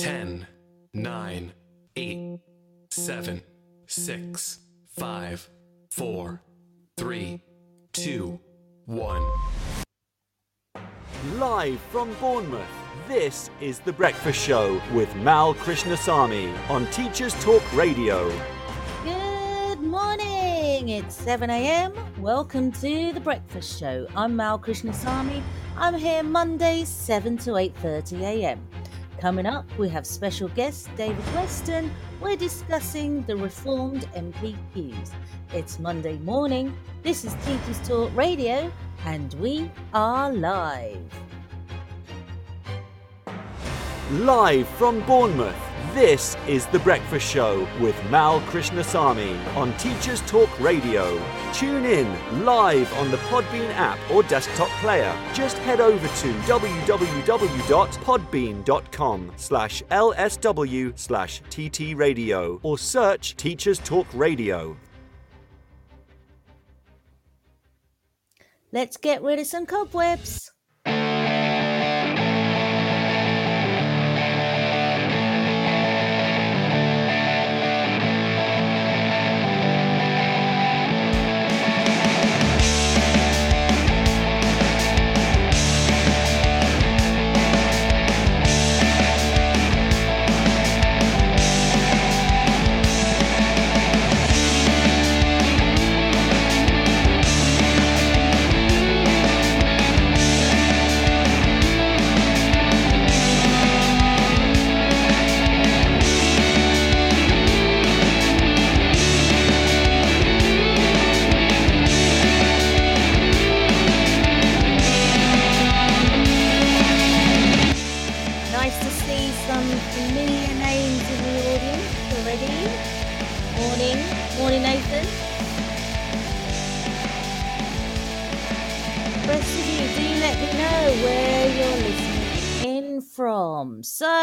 10, mm. 9, 8, 7, 6, 5, 4, 3, 2, 1. Live from Bournemouth, this is The Breakfast Show with Mal Krishnasamy on Teachers Talk Radio. Good morning. It's 7 a.m. Welcome to the Breakfast Show. I'm Mal Krishnasamy. I'm here Mondays 7 to 8:30 a.m. Coming up, we have special guest David Weston. We're discussing the reformed NPQs. It's Monday morning. This is Teachers Talk Radio, and we are live. Live from Bournemouth, this is The Breakfast Show with Mal Krishnasamy on Teachers Talk Radio. Tune in live on the Podbean app or desktop player. Just head over to www.podbean.com slash lsw slash ttradio or search Teachers Talk Radio. Let's get rid of some cobwebs.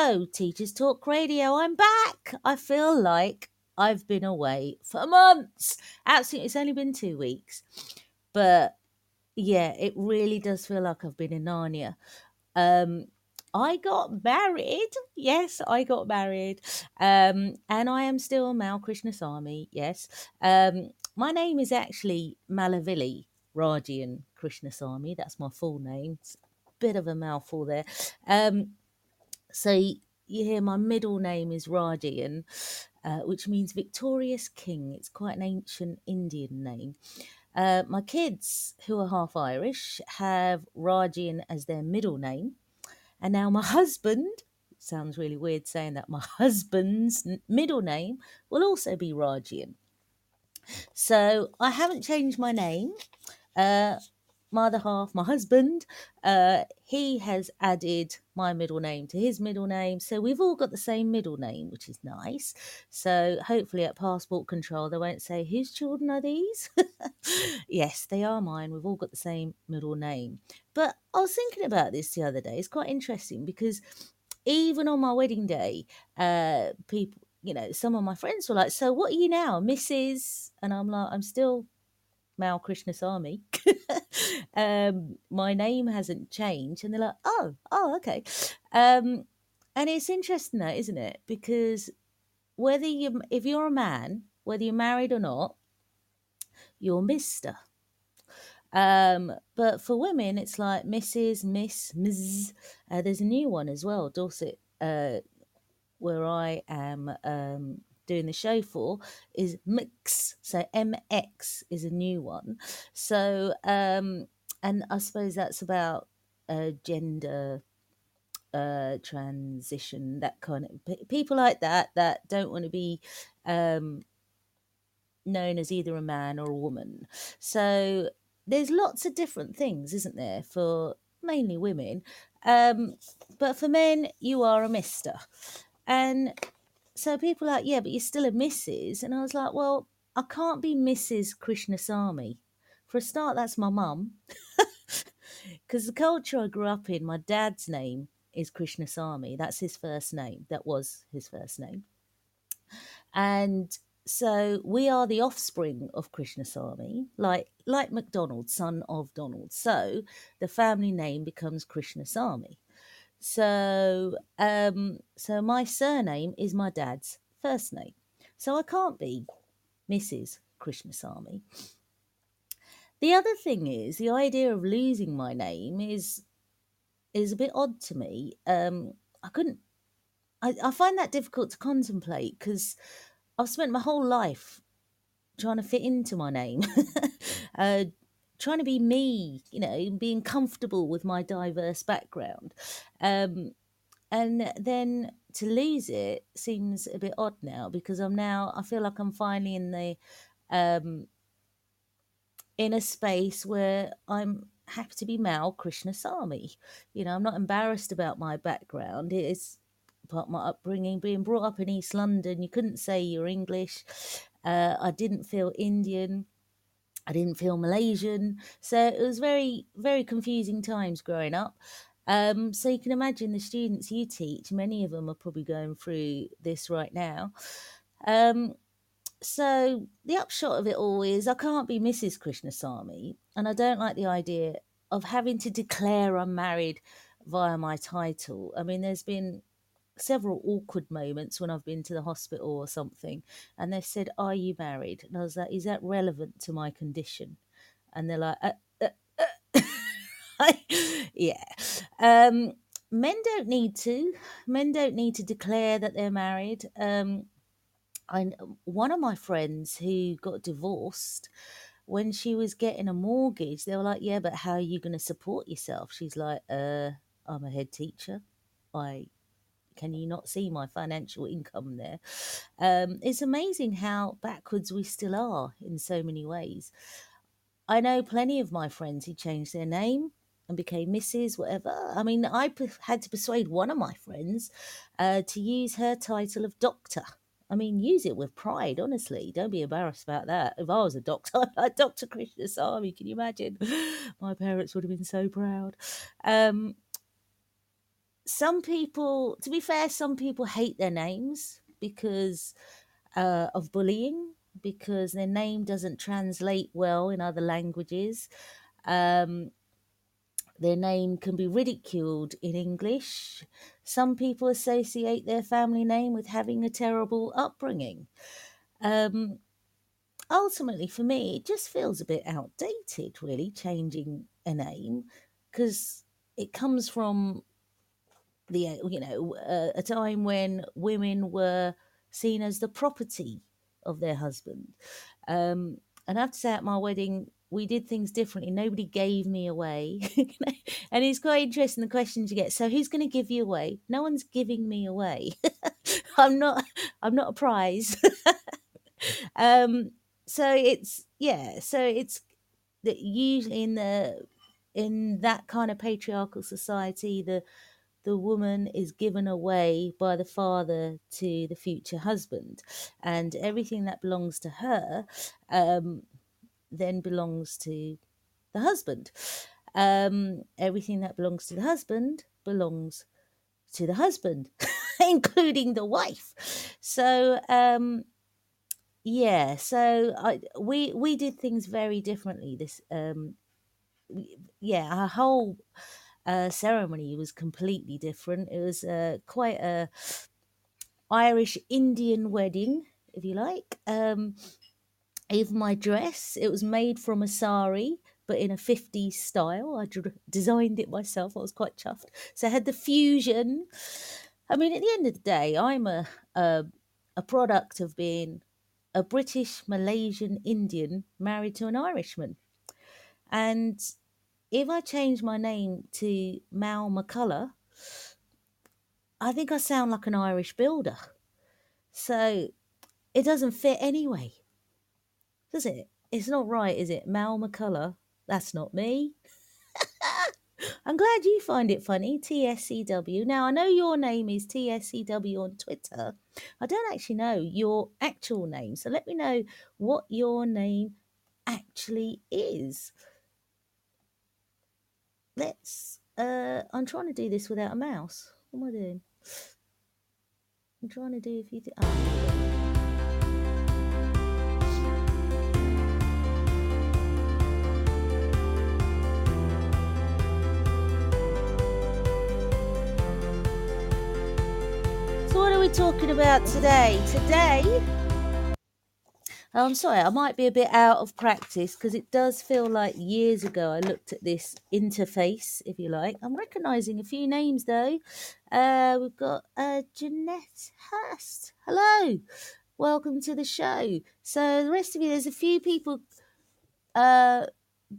Teachers Talk Radio, I'm back. I feel like I've been away for months. Absolutely, it's only been two weeks, but yeah, it really does feel like I've been in Narnia. Um, I got married. Yes, I got married. Um, and I am still Mal Krishnasamy. Yes. Um, my name is actually Malavili Rajian Krishnasamy. That's my full name. It's a bit of a mouthful there. Um, so you hear my middle name is Rajian, uh, which means victorious king. It's quite an ancient Indian name. Uh, my kids, who are half Irish, have Rajian as their middle name. And now my husband, sounds really weird saying that, my husband's middle name will also be Rajian. So I haven't changed my name. Uh, my other half, my husband, uh, he has added my middle name to his middle name. So we've all got the same middle name, which is nice. So hopefully at passport control, they won't say, whose children are these? yes, they are mine. We've all got the same middle name. But I was thinking about this the other day. It's quite interesting because even on my wedding day, uh, people, you know, some of my friends were like, "So what are you now, Mrs.?" And I'm like, "I'm still Mal Krishnasamy. um, my name hasn't changed." And they're like, "Oh, oh, okay." Um, and it's interesting, that isn't it? Because whether you, if you're a man, whether you're married or not, you're Mister. Um, but for women, it's like Mrs., Miss, Ms. Uh, there's a new one as well, Dorset, uh, where I am um, doing the show for, is Mix. So MX is a new one. So, um, and I suppose that's about uh, gender uh, transition, that kind of pe- people like that that don't want to be um, known as either a man or a woman. So there's lots of different things, isn't there, for mainly women. Um, but for men, you are a mister. And so people are like, yeah, but you're still a Mrs. And I was like, well, I can't be Mrs. Krishnasamy. For a start, that's my mum. Because the culture I grew up in, my dad's name is Krishnasamy. That's his first name. That was his first name. And so we are the offspring of Krishnasamy, like like MacDonald, son of Donald. So the family name becomes Krishnasamy. So, um, so my surname is my dad's first name. So I can't be Mrs. Krishnasamy. The other thing is the idea of losing my name is is a bit odd to me. Um, I couldn't. I, I find that difficult to contemplate because I've spent my whole life trying to fit into my name, uh, trying to be me, you know, being comfortable with my diverse background. Um, and then to lose it seems a bit odd now because I'm now, I feel like I'm finally in the, um, in a space where I'm happy to be Mal Krishnasamy. You know, I'm not embarrassed about my background. It is part of my upbringing, being brought up in East London. You couldn't say you're English. Uh, I didn't feel Indian. I didn't feel Malaysian. So it was very, very confusing times growing up. Um, so you can imagine the students you teach, many of them are probably going through this right now. Um, so the upshot of it all is I can't be Mrs. Krishnasamy, and I don't like the idea of having to declare I'm married via my title. I mean, there's been several awkward moments when I've been to the hospital or something, and they've said, "Are you married?" And I was like, "Is that relevant to my condition?" And they're like, uh, uh, uh. "Yeah." Um, men don't need to. Men don't need to declare that they're married. Um, I one of my friends who got divorced when she was getting a mortgage, they were like, "Yeah, but how are you going to support yourself?" She's like, "Uh, I'm a head teacher. I can you not see my financial income there? Um, it's amazing how backwards we still are in so many ways. I know plenty of my friends who changed their name and became Mrs. whatever. I mean, I had to persuade one of my friends uh, to use her title of doctor. I mean, use it with pride, honestly. Don't be embarrassed about that. If I was a doctor, Dr. Krishnasamy, can you imagine? My parents would have been so proud. Um, some people, to be fair, some people hate their names because uh, of bullying, because their name doesn't translate well in other languages. Um, their name can be ridiculed in English. Some people associate their family name with having a terrible upbringing. Um, ultimately, for me, it just feels a bit outdated, really, changing a name because it comes from the uh, you know uh, a time when women were seen as the property of their husband. Um, and I have to say, at my wedding, we did things differently. Nobody gave me away. and it's quite interesting the questions you get. So who's going to give you away? No one's giving me away. I'm not. I'm not a prize. um. So it's yeah. So it's that usually in the in that kind of patriarchal society, the the woman is given away by the father to the future husband, and everything that belongs to her um, then belongs to the husband. Um, everything that belongs to the husband belongs to the husband, including the wife. So, um, yeah, so I, we we did things very differently. This, um, yeah, our whole uh, ceremony was completely different. It was uh, quite a Irish Indian wedding, if you like. Um, even my dress, it was made from a sari, but in a 50s style. I d- designed it myself. I was quite chuffed. So I had the fusion. I mean, at the end of the day, I'm a, a, a product of being a British Malaysian Indian married to an Irishman. And if I change my name to Mal McCullough, I think I sound like an Irish builder. So it doesn't fit anyway. Does it? It's not right, is it? Mal McCullough. That's not me. I'm glad you find it funny, TSCW. Now, I know your name is TSCW on Twitter. I don't actually know your actual name. So let me know what your name actually is let's uh I'm trying to do this without a mouse. What am I doing? I'm trying to do a few things. Oh. Ah. So what are we talking about today? Today I'm sorry, I might be a bit out of practice because it does feel like years ago I looked at this interface, if you like. I'm recognising a few names though. Uh, we've got uh, Jeanette Hurst. Hello, welcome to the show. So the rest of you, there's a few people. Uh,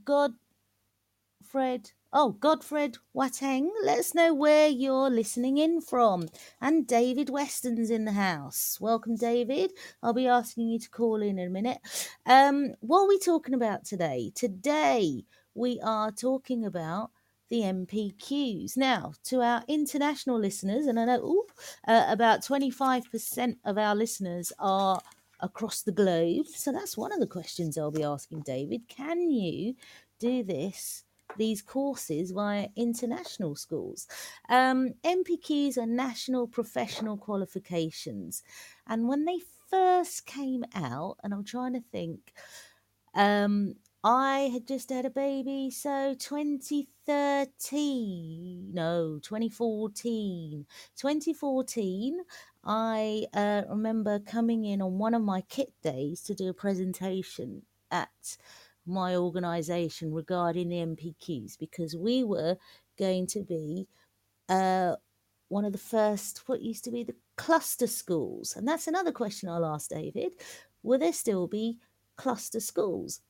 Godfred Oh, Godfred Wateng, let us know where you're listening in from. And David Weston's in the house. Welcome, David. I'll be asking you to call in in a minute. Um, what are we talking about today? Today, we are talking about the NPQs. Now, to our international listeners, and I know ooh, uh, about 25% of our listeners are across the globe. So that's one of the questions I'll be asking David. Can you do this? These courses via international schools. Um, NPQs are national professional qualifications. And when they first came out, and I'm trying to think, um, I had just had a baby, so 2013, no, 2014. 2014, I uh, remember coming in on one of my kit days to do a presentation at my organisation regarding the NPQs because we were going to be uh, one of the first, what used to be the cluster schools. And that's another question I'll ask David. Will there still be cluster schools?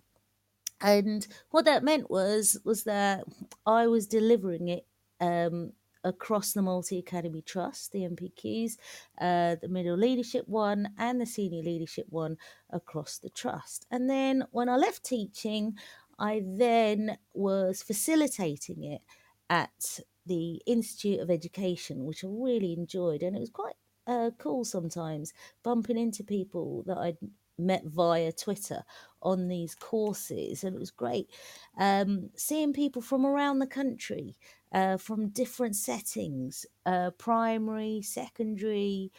And what that meant was was that I was delivering it um, across the Multi Academy Trust, the NPQs, uh, the middle leadership one, and the senior leadership one across the trust. And then when I left teaching, I then was facilitating it at the Institute of Education, which I really enjoyed. And it was quite uh, cool sometimes bumping into people that I'd met via Twitter on these courses, and it was great um, seeing people from around the country, uh, from different settings, uh, primary, secondary,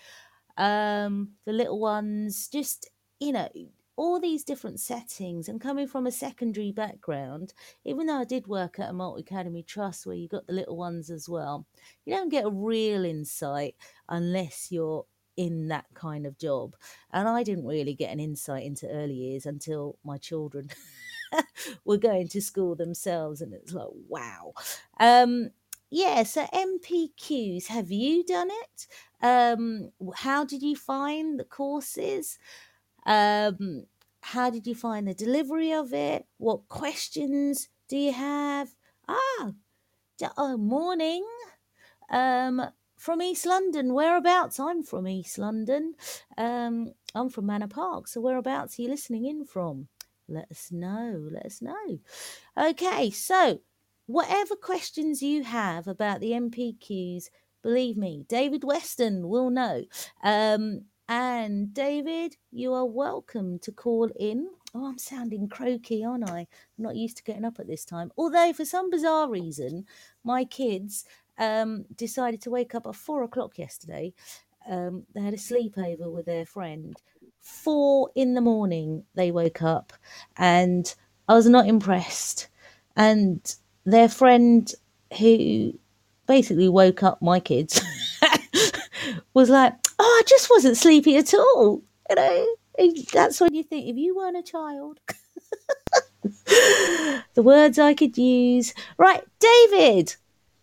um, the little ones, just you know. All these different settings, and coming from a secondary background, even though I did work at a multi academy trust where you got the little ones as well, you don't get a real insight unless you're in that kind of job. And I didn't really get an insight into early years until my children were going to school themselves. And it's like, wow. Um, yeah, so NPQs, have you done it? Um, how did you find the courses? Um, how did you find the delivery of it? What questions do you have? Ah, oh, morning. Um, from East London. Whereabouts? I'm from East London. Um, I'm from Manor Park. So whereabouts are you listening in from? Let us know. Let us know. Okay, so whatever questions you have about the NPQs, believe me, David Weston will know. Um, and David, you are welcome to call in. Oh, I'm sounding croaky, aren't I? I'm not used to getting up at this time. Although, for some bizarre reason, my kids um, decided to wake up at four o'clock yesterday. Um, they had a sleepover with their friend. Four in the morning, they woke up, and I was not impressed. And their friend, who basically woke up my kids, was like, "Oh, I just wasn't sleepy at all." You know, that's when you think if you weren't a child. the words I could use. Right, David,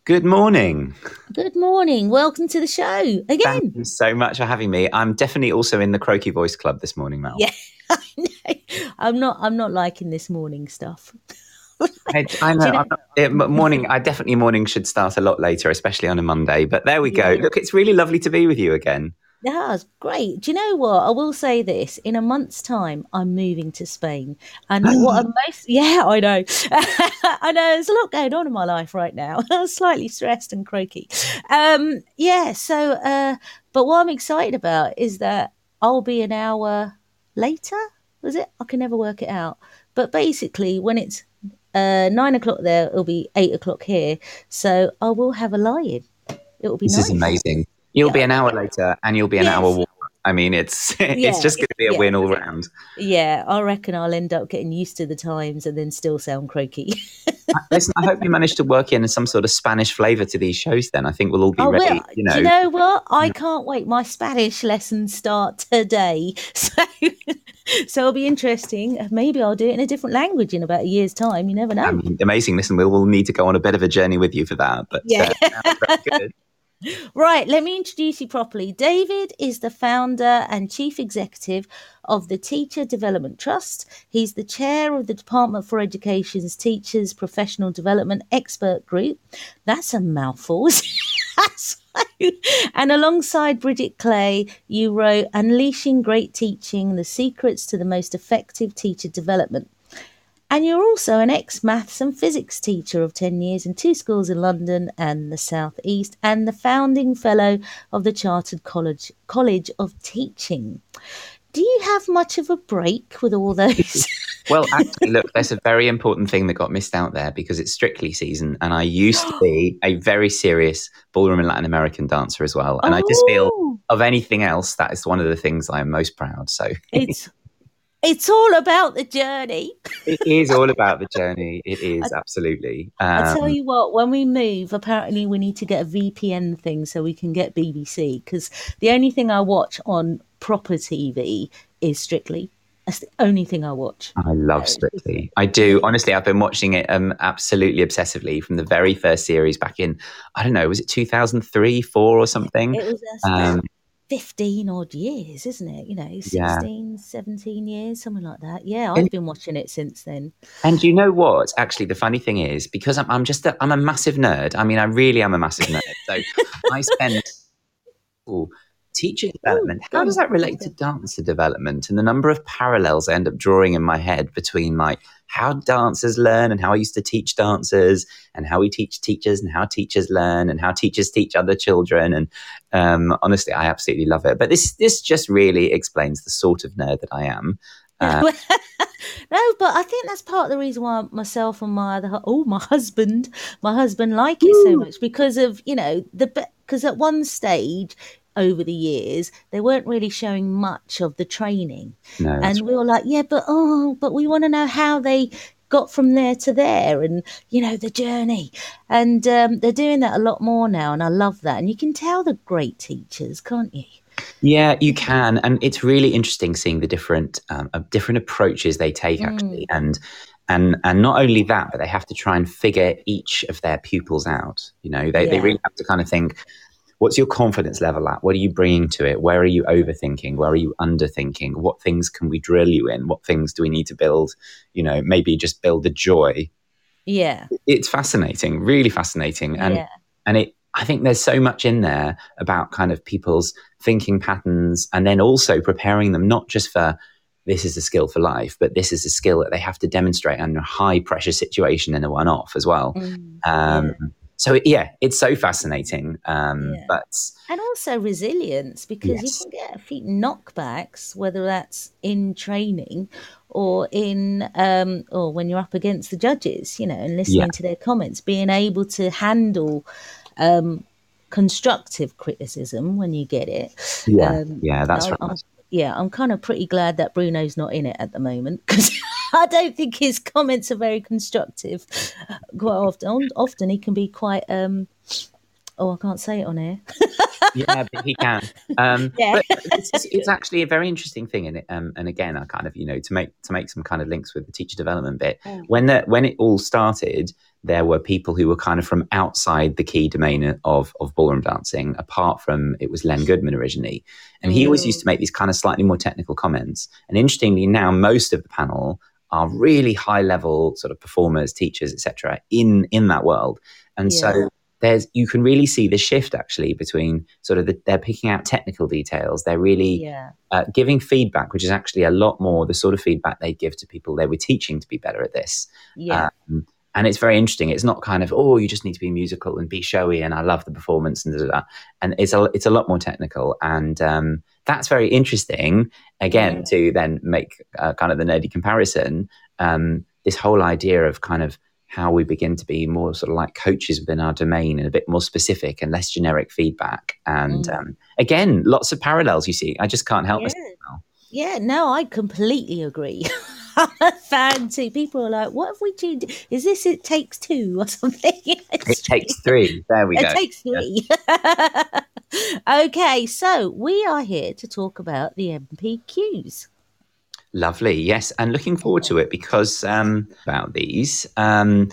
Good morning. Good morning. Welcome to the show again. Thank you so much for having me. I'm definitely also in the Croaky Voice Club this morning, Mel. Yeah, I know. I'm not. I'm not liking this morning stuff. I, I know. know? Not, it, morning. I definitely morning should start a lot later, especially on a Monday. But there we go. Yeah. Look, it's really lovely to be with you again. Yeah, it's great. Do you know what? I will say this: in a month's time, I'm moving to Spain, and what I'm most yeah, I know, I know. There's a lot going on in my life right now. I'm slightly stressed and croaky. Um, yeah. So, uh, but what I'm excited about is that I'll be an hour later. Was it? I can never work it out. But basically, when it's uh, nine o'clock there, it'll be eight o'clock here. So I will have a lie-in. It will be. This nice. is amazing. You'll yeah. be an hour later, and you'll be an yes. hour warmer. I mean, it's yeah. it's just going to be a yeah. win all round. Yeah, I reckon I'll end up getting used to the times and then still sound croaky. Listen, I hope you managed to work in some sort of Spanish flavour to these shows. Then I think we'll all be Oh, ready. well, you know, do you know what? I can't wait. My Spanish lessons start today, so so it'll be interesting. Maybe I'll do it in a different language in about a year's time. You never know. I mean, amazing. Listen, we'll, we'll need to go on a bit of a journey with you for that. But Yeah. uh. Right, let me introduce you properly. David is the founder and chief executive of the Teacher Development Trust. He's the chair of the Department for Education's Teachers Professional Development Expert Group. That's a mouthful. and alongside Bridget Clay, you wrote Unleashing Great Teaching The Secrets to the Most Effective Teacher Development. And you're also an ex maths and physics teacher of 10 years in two schools in London and the South East, and the founding fellow of the Chartered College, College of Teaching. Do you have much of a break with all those? Well, actually, look, there's a very important thing that got missed out there because it's strictly season, and I used to be a very serious ballroom and Latin American dancer as well. And I just feel Oh, of anything else, that is one of the things I'm most proud. So it's it's all about the journey. it is all about the journey. It is absolutely. I tell Um, you what, when we move, apparently we need to get a VPN thing so we can get BBC because the only thing I watch on proper TV is Strictly. That's the only thing I watch. I love Strictly. I do. Honestly, I've been watching it um, absolutely obsessively from the very first series back in, I don't know, was it 2003, 4 or something? It was Um, 15 odd years, isn't it? You know, 16, Yeah. 17 years, something like that. Yeah, I've been watching it since then. And you know what? Actually, the funny thing is, because I'm, I'm just a, I'm a massive nerd. I mean, I really am a massive nerd. So I spend teacher development. How does that relate to dancer development? And the number of parallels I end up drawing in my head between like how dancers learn and how I used to teach dancers, and how we teach teachers and how teachers learn and how teachers teach other children. And um, honestly, I absolutely love it. But this this just really explains the sort of nerd that I am. Uh, no, but I think that's part of the reason why myself and my other oh my husband, my husband like it so much because of you know the because at one stage over the years they weren't really showing much of the training, no, and we were like, yeah, but oh, but we want to know how they got from there to there and you know the journey. And um, they're doing that a lot more now and i love that. And you can tell the great teachers can't you? Yeah, you can, and it's really interesting seeing the different um, uh, different approaches they take actually, and and and not only that, but they have to try and figure each of their pupils out. You know, they they really have to kind of think, what's your confidence level at? What are you bringing to it? Where are you overthinking? Where are you underthinking? What things can we drill you in? What things do we need to build? You know, maybe just build the joy. yeah It's fascinating, really fascinating, and yeah and it i think there's so much in there about kind of people's thinking patterns and then also preparing them not just for this is a skill for life but this is a skill that they have to demonstrate under a high pressure situation in a one off as well Mm, um, so yeah it's so fascinating um, Yeah. but and also resilience because Yes. you can get a few knockbacks whether that's in training or in um or when you're up against the judges you know and listening Yeah. to their comments being able to handle um constructive criticism when you get it yeah Um, yeah that's I- right I'm- yeah i'm kind of pretty glad that bruno's not in it at the moment because i don't think his comments are very constructive quite often often he can be quite um oh i can't say it on air yeah, but he can. Um, Yeah. It's, it's actually a very interesting thing, and um, and again, I kind of you know to make to make some kind of links with the teacher development bit. Mm. When the when it all started, there were people who were kind of from outside the key domain of of ballroom dancing. Apart from it was Len Goodman originally, and he always used to make these kind of slightly more technical comments. And interestingly, now most of the panel are really high level sort of performers, teachers, etc. in in that world, and Yeah. so there's you can really see the shift actually between sort of the, they're picking out technical details they're really yeah uh, giving feedback which is actually a lot more the sort of feedback they give to people they were teaching to be better at this yeah um, and it's very interesting it's not kind of oh you just need to be musical and be showy and i love the performance and da, da, da. and it's a it's a lot more technical and um, that's very interesting again Yeah. to then make uh, kind of the nerdy comparison um, this whole idea of kind of how we begin to be more sort of like coaches within our domain and a bit more specific and less generic feedback and Mm. um, again lots of parallels you see i just can't help Yeah. myself now. Yeah, no, I completely agree. I'm fan too. People are like, "What have we tuned? Is this it takes two or something?" it takes three. There we it go. It takes three. okay, so we are here to talk about the NPQs. Lovely, yes, and looking forward to it because um, about these. Um,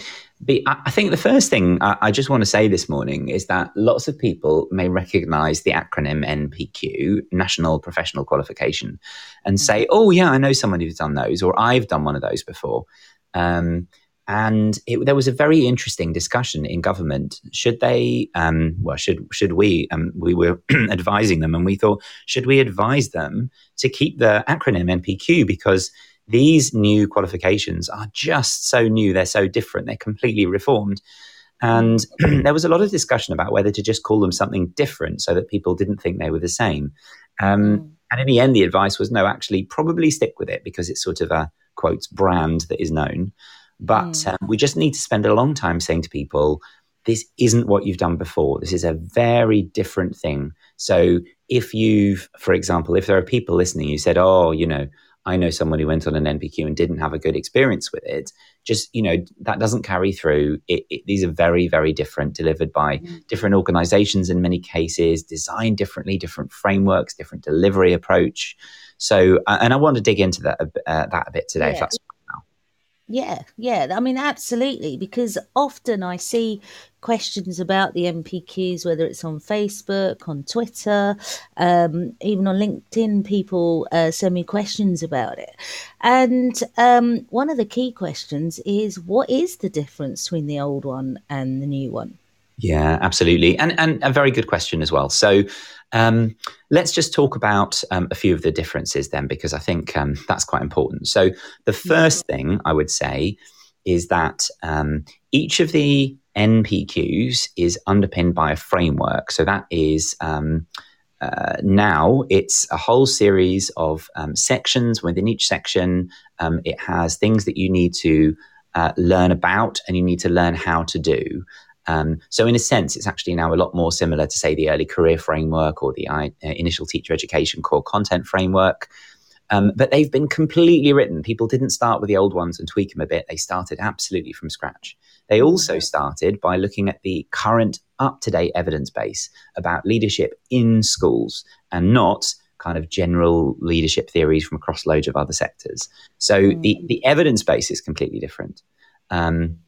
I think the first thing I just want to say this morning is that lots of people may recognize the acronym NPQ, National Professional Qualification, and say, mm-hmm. oh, yeah, I know someone who's done those, or I've done one of those before. Um, and it, there was a very interesting discussion in government. Should they, um, well, should should we? Um, we were advising them, and we thought, should we advise them to keep the acronym NPQ because these new qualifications are just so new; they're so different, they're completely reformed. And there was a lot of discussion about whether to just call them something different so that people didn't think they were the same. Um, mm. And in the end, the advice was no, actually, probably stick with it because it's sort of a quotes brand that is known. But mm. um, we just need to spend a long time saying to people, this isn't what you've done before. This is a very different thing. So if you've, for example, if there are people listening who said, oh, you know, I know someone who went on an NPQ and didn't have a good experience with it. Just, you know, that doesn't carry through. It, it, these are very, very different, delivered by mm. different organizations in many cases, designed differently, different frameworks, different delivery approach. So, uh, and I want to dig into that, uh, that a bit today, yeah. if that's yeah, yeah. I mean, absolutely. Because often I see questions about the NPQs, whether it's on Facebook, on Twitter, um, even on LinkedIn, people uh, send me questions about it. And um, one of the key questions is what is the difference between the old one and the new one? Yeah, absolutely. And, and a very good question as well. So, um, let's just talk about um, a few of the differences then, because I think um, that's quite important. So, the first thing I would say is that um, each of the NPQs is underpinned by a framework. So, that is um, uh, now it's a whole series of um, sections. Within each section, it has things that you need to uh, learn about and you need to learn how to do. Um, so, in a sense, it's actually now a lot more similar to, say, the early career framework or the uh, initial teacher education core content framework. Um, but they've been completely written. People didn't start with the old ones and tweak them a bit. They started absolutely from scratch. They also started by looking at the current up to date evidence base about leadership in schools and not kind of general leadership theories from across loads of other sectors. So mm. the, the evidence base is completely different. Um,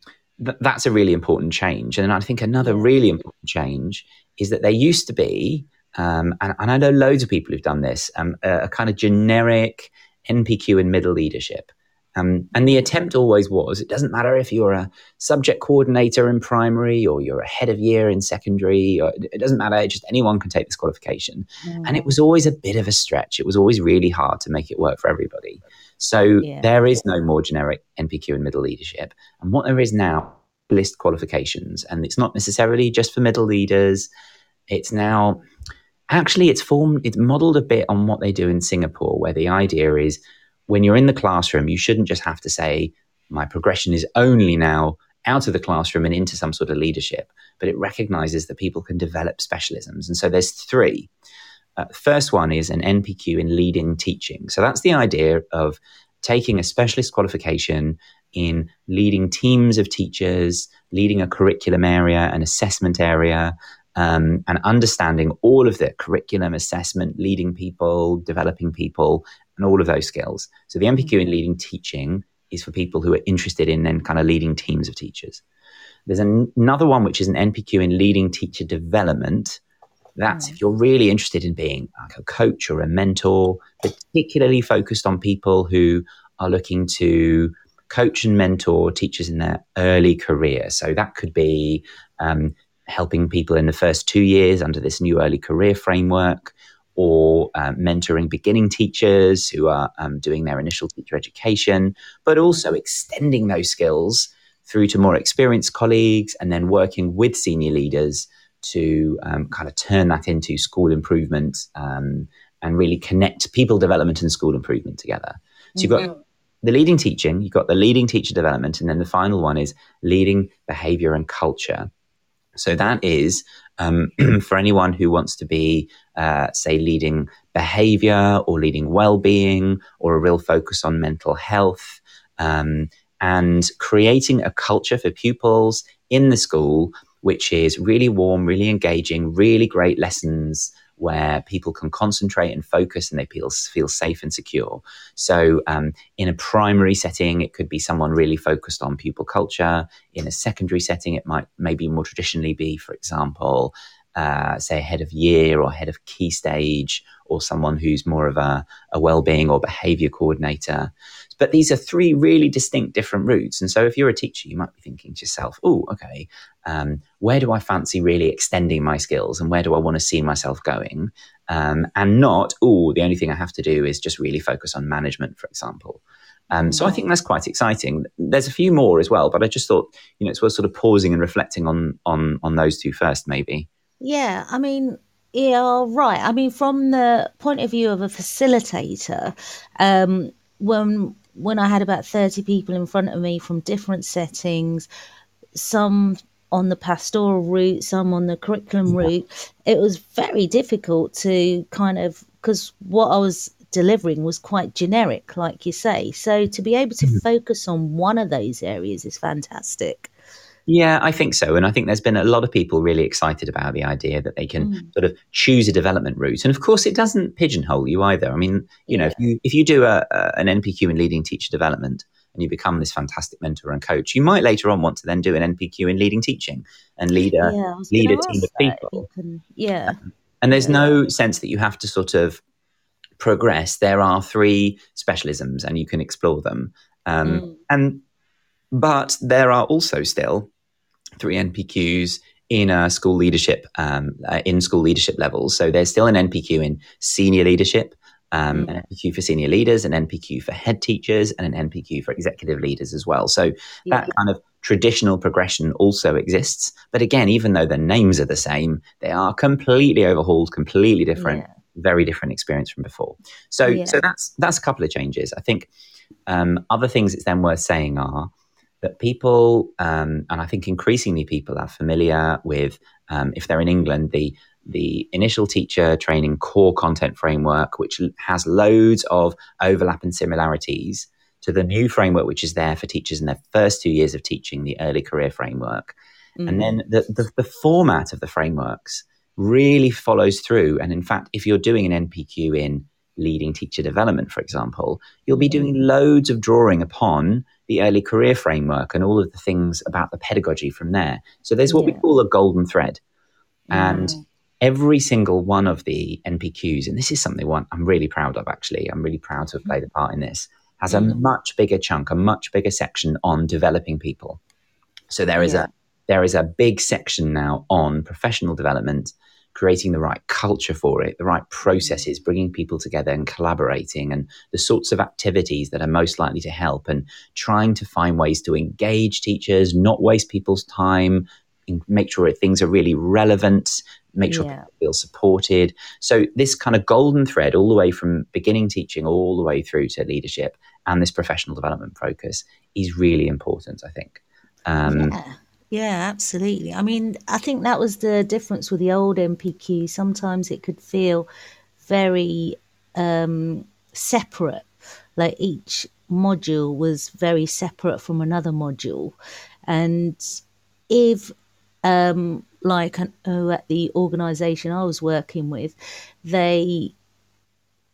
th- that's a really important change. And I think another really important change is that there used to be, um, and, and, I know loads of people who've done this, um, a, a, kind of generic NPQ in middle leadership. Um, and the attempt always was it doesn't matter if you're a subject coordinator in primary or you're a head of year in secondary, or it doesn't matter, just anyone can take this qualification. Mm. And it was always a bit of a stretch. It was always really hard to make it work for everybody. So yeah. there is no more generic NPQ in middle leadership. And what there is now, list qualifications. And it's not necessarily just for middle leaders. It's now actually it's formed it's modeled a bit on what they do in Singapore, where the idea is when you're in the classroom, you shouldn't just have to say, my progression is only now out of the classroom and into some sort of leadership, but it recognizes that people can develop specialisms. And so there's three. Uh, first one is an NPQ in leading teaching. So that's the idea of taking a specialist qualification in leading teams of teachers, leading a curriculum area, an assessment area, um, and understanding all of the curriculum assessment, leading people, developing people, and all of those skills. So the NPQ in leading teaching is for people who are interested in then kind of leading teams of teachers. There's an, another one which is an NPQ in leading teacher development, that's if you're really interested in being like a coach or a mentor, particularly focused on people who are looking to coach and mentor teachers in their early career. So that could be um, helping people in the first two years under this new early career framework, or um, mentoring beginning teachers who are um, doing their initial teacher education, but also extending those skills through to more experienced colleagues and then working with senior leaders to um, kind of turn that into school improvement um, and really connect people development and school improvement together. So you've got mm-hmm. the leading teaching, you've got the leading teacher development, and then the final one is leading behavior and culture. So that is um, for anyone who wants to be, uh, say, leading behavior or leading well being or a real focus on mental health. um, and creating a culture for pupils in the school which is really warm, really engaging, really great lessons where people can concentrate and focus and they feel, feel safe and secure. So, um, in a primary setting, it could be someone really focused on pupil culture. In a secondary setting, it might maybe more traditionally be, for example, uh, say a head of year or head of key stage or someone who's more of a, a well-being or behavior coordinator. But these are three really distinct different routes. And so if you're a teacher you might be thinking to yourself oh okay um, where do i fancy really extending my skills and where do i want to see myself going? Um, and not oh the only thing i have to do is just really focus on management for example. Um, so I think that's quite exciting. There's a few more as well, but I just thought you know it's worth sort of pausing and reflecting on on on those two first, maybe. Yeah, I mean, yeah, right. I mean, from the point of view of a facilitator, um, when when I had about thirty people in front of me from different settings, some on the pastoral route, some on the curriculum yeah. route, it was very difficult to kind of because what I was delivering was quite generic, like you say. So to be able to mm-hmm. focus on one of those areas is fantastic. Yeah, I think so. And I think there's been a lot of people really excited about the idea that they can mm. sort of choose a development route. And of course, it doesn't pigeonhole you either. I mean, you yeah. know, if you, if you do a, a, an NPQ in leading teacher development and you become this fantastic mentor and coach, you might later on want to then do an NPQ in leading teaching and lead a, yeah, lead a team of people. Can, yeah. Um, and there's yeah. no sense that you have to sort of progress. There are three specialisms and you can explore them. Um, mm. And but there are also still three NPQs in school leadership, um, uh, in school leadership levels. So there's still an NPQ in senior leadership, um, mm. an NPQ for senior leaders, an NPQ for head teachers, and an NPQ for executive leaders as well. So yeah. that kind of traditional progression also exists. But again, even though the names are the same, they are completely overhauled, completely different, yeah. very different experience from before. So, yeah. so that's that's a couple of changes. I think um, other things it's then worth saying are that people, um, and I think increasingly people are familiar with, um, if they're in England, the the initial teacher training core content framework, which has loads of overlap and similarities to the new framework, which is there for teachers in their first two years of teaching, the early career framework. Mm-hmm. And then the, the, the format of the frameworks really follows through. And in fact, if you're doing an NPQ in leading teacher development, for example, you'll be doing loads of drawing upon the early career framework and all of the things about the pedagogy from there. So there's what yeah. we call a golden thread. And every single one of the NPQs, and this is something one I'm really proud of actually, I'm really proud to have played a part in this, has a mm. much bigger chunk, a much bigger section on developing people. So there is yeah. a there is a big section now on professional development creating the right culture for it, the right processes, bringing people together and collaborating, and the sorts of activities that are most likely to help, and trying to find ways to engage teachers, not waste people's time, make sure things are really relevant, make sure yeah. people feel supported. So, this kind of golden thread, all the way from beginning teaching all the way through to leadership and this professional development focus, is really important, I think. Um, yeah. Yeah, absolutely. I mean, I think that was the difference with the old NPQ. Sometimes it could feel very um, separate, like each module was very separate from another module. And if, um, like oh, at the organization I was working with, they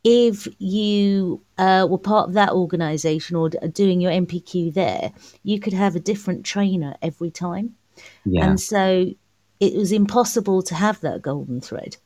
if you uh, were part of that organization or doing your NPQ there, you could have a different trainer every time. Yeah. And so it was impossible to have that golden thread.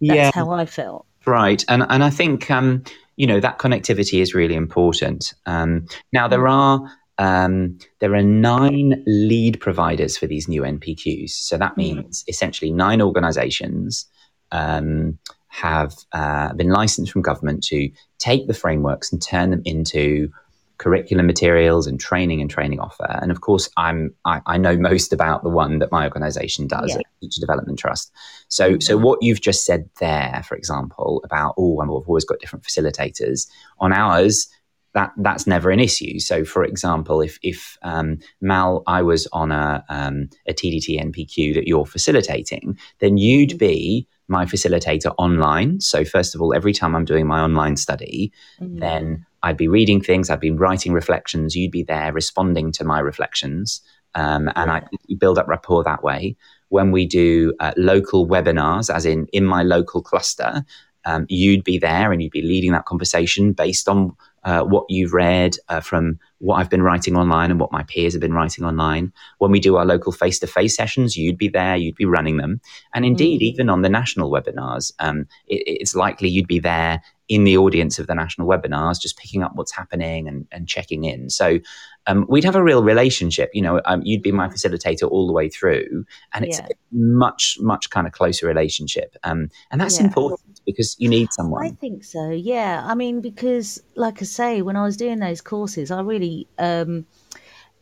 That's yeah. how I felt. Right. And, and I think, um, you know, that connectivity is really important. Um, now, there mm. are. Um, there are nine lead providers for these new NPQs. So that mm. means essentially nine organizations um, have uh, been licensed from government to take the frameworks and turn them into curriculum materials and training and training offer. And of course, I'm I, I know most about the one that my organisation does, yeah. Teacher Development Trust. So, mm-hmm. so what you've just said there, for example, about oh, I've always got different facilitators on ours. That that's never an issue. So, for example, if if um, Mal, I was on a um, a TDT NPQ that you're facilitating, then you'd mm-hmm. be my facilitator online. So, first of all, every time I'm doing my online study, mm-hmm. then I'd be reading things, I'd be writing reflections, you'd be there responding to my reflections. Um, and I build up rapport that way. When we do uh, local webinars, as in in my local cluster, um, you'd be there and you'd be leading that conversation based on uh, what you've read uh, from what I've been writing online and what my peers have been writing online. When we do our local face to face sessions, you'd be there, you'd be running them. And indeed, mm. even on the national webinars, um, it, it's likely you'd be there in the audience of the national webinars, just picking up what's happening and, and checking in. So um, we'd have a real relationship. You know, um, you'd be my facilitator all the way through, and it's yeah. a much, much kind of closer relationship. Um, and that's yeah. important because you need someone. I think so. Yeah. I mean, because like I say, when I was doing those courses, I really. Um,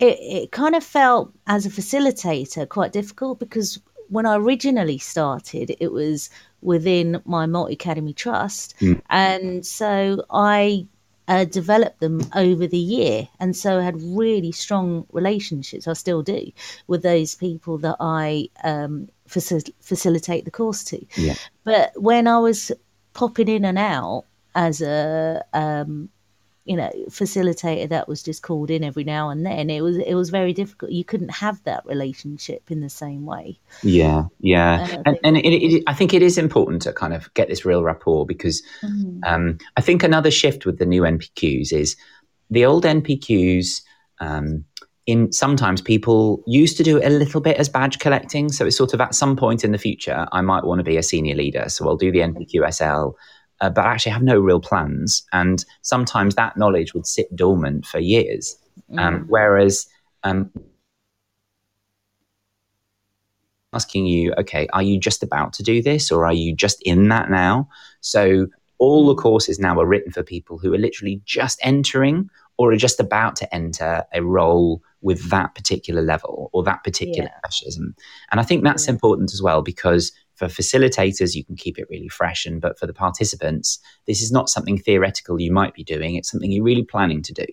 it, it kind of felt as a facilitator quite difficult because when I originally started, it was within my multi academy trust, mm. and so I uh, developed them over the year, and so I had really strong relationships. I still do with those people that I um, facil- facilitate the course to. Yeah. But when I was popping in and out as a um, you know facilitator that was just called in every now and then it was it was very difficult. You couldn't have that relationship in the same way. Yeah yeah. And, and, and it, it, i think it is important to kind of get this real rapport because mm-hmm. um, i think another shift with the new npqs is the old npqs um, in sometimes people used to do it a little bit as badge collecting. So it's sort of at some point in the future i might want to be a senior leader so i'll do the npqsl uh, but actually have no real plans. And sometimes that knowledge would sit dormant for years. Um, mm. Whereas um, asking you, okay, are you just about to do this or are you just in that now? So all the mm. courses now are written for people who are literally just entering or are just about to enter a role with that particular level or that particular yeah. specialism. And I think that's yeah. important as well because for facilitators, you can keep it really fresh. And but for the participants, this is not something theoretical you might be doing. It's something you're really planning to do.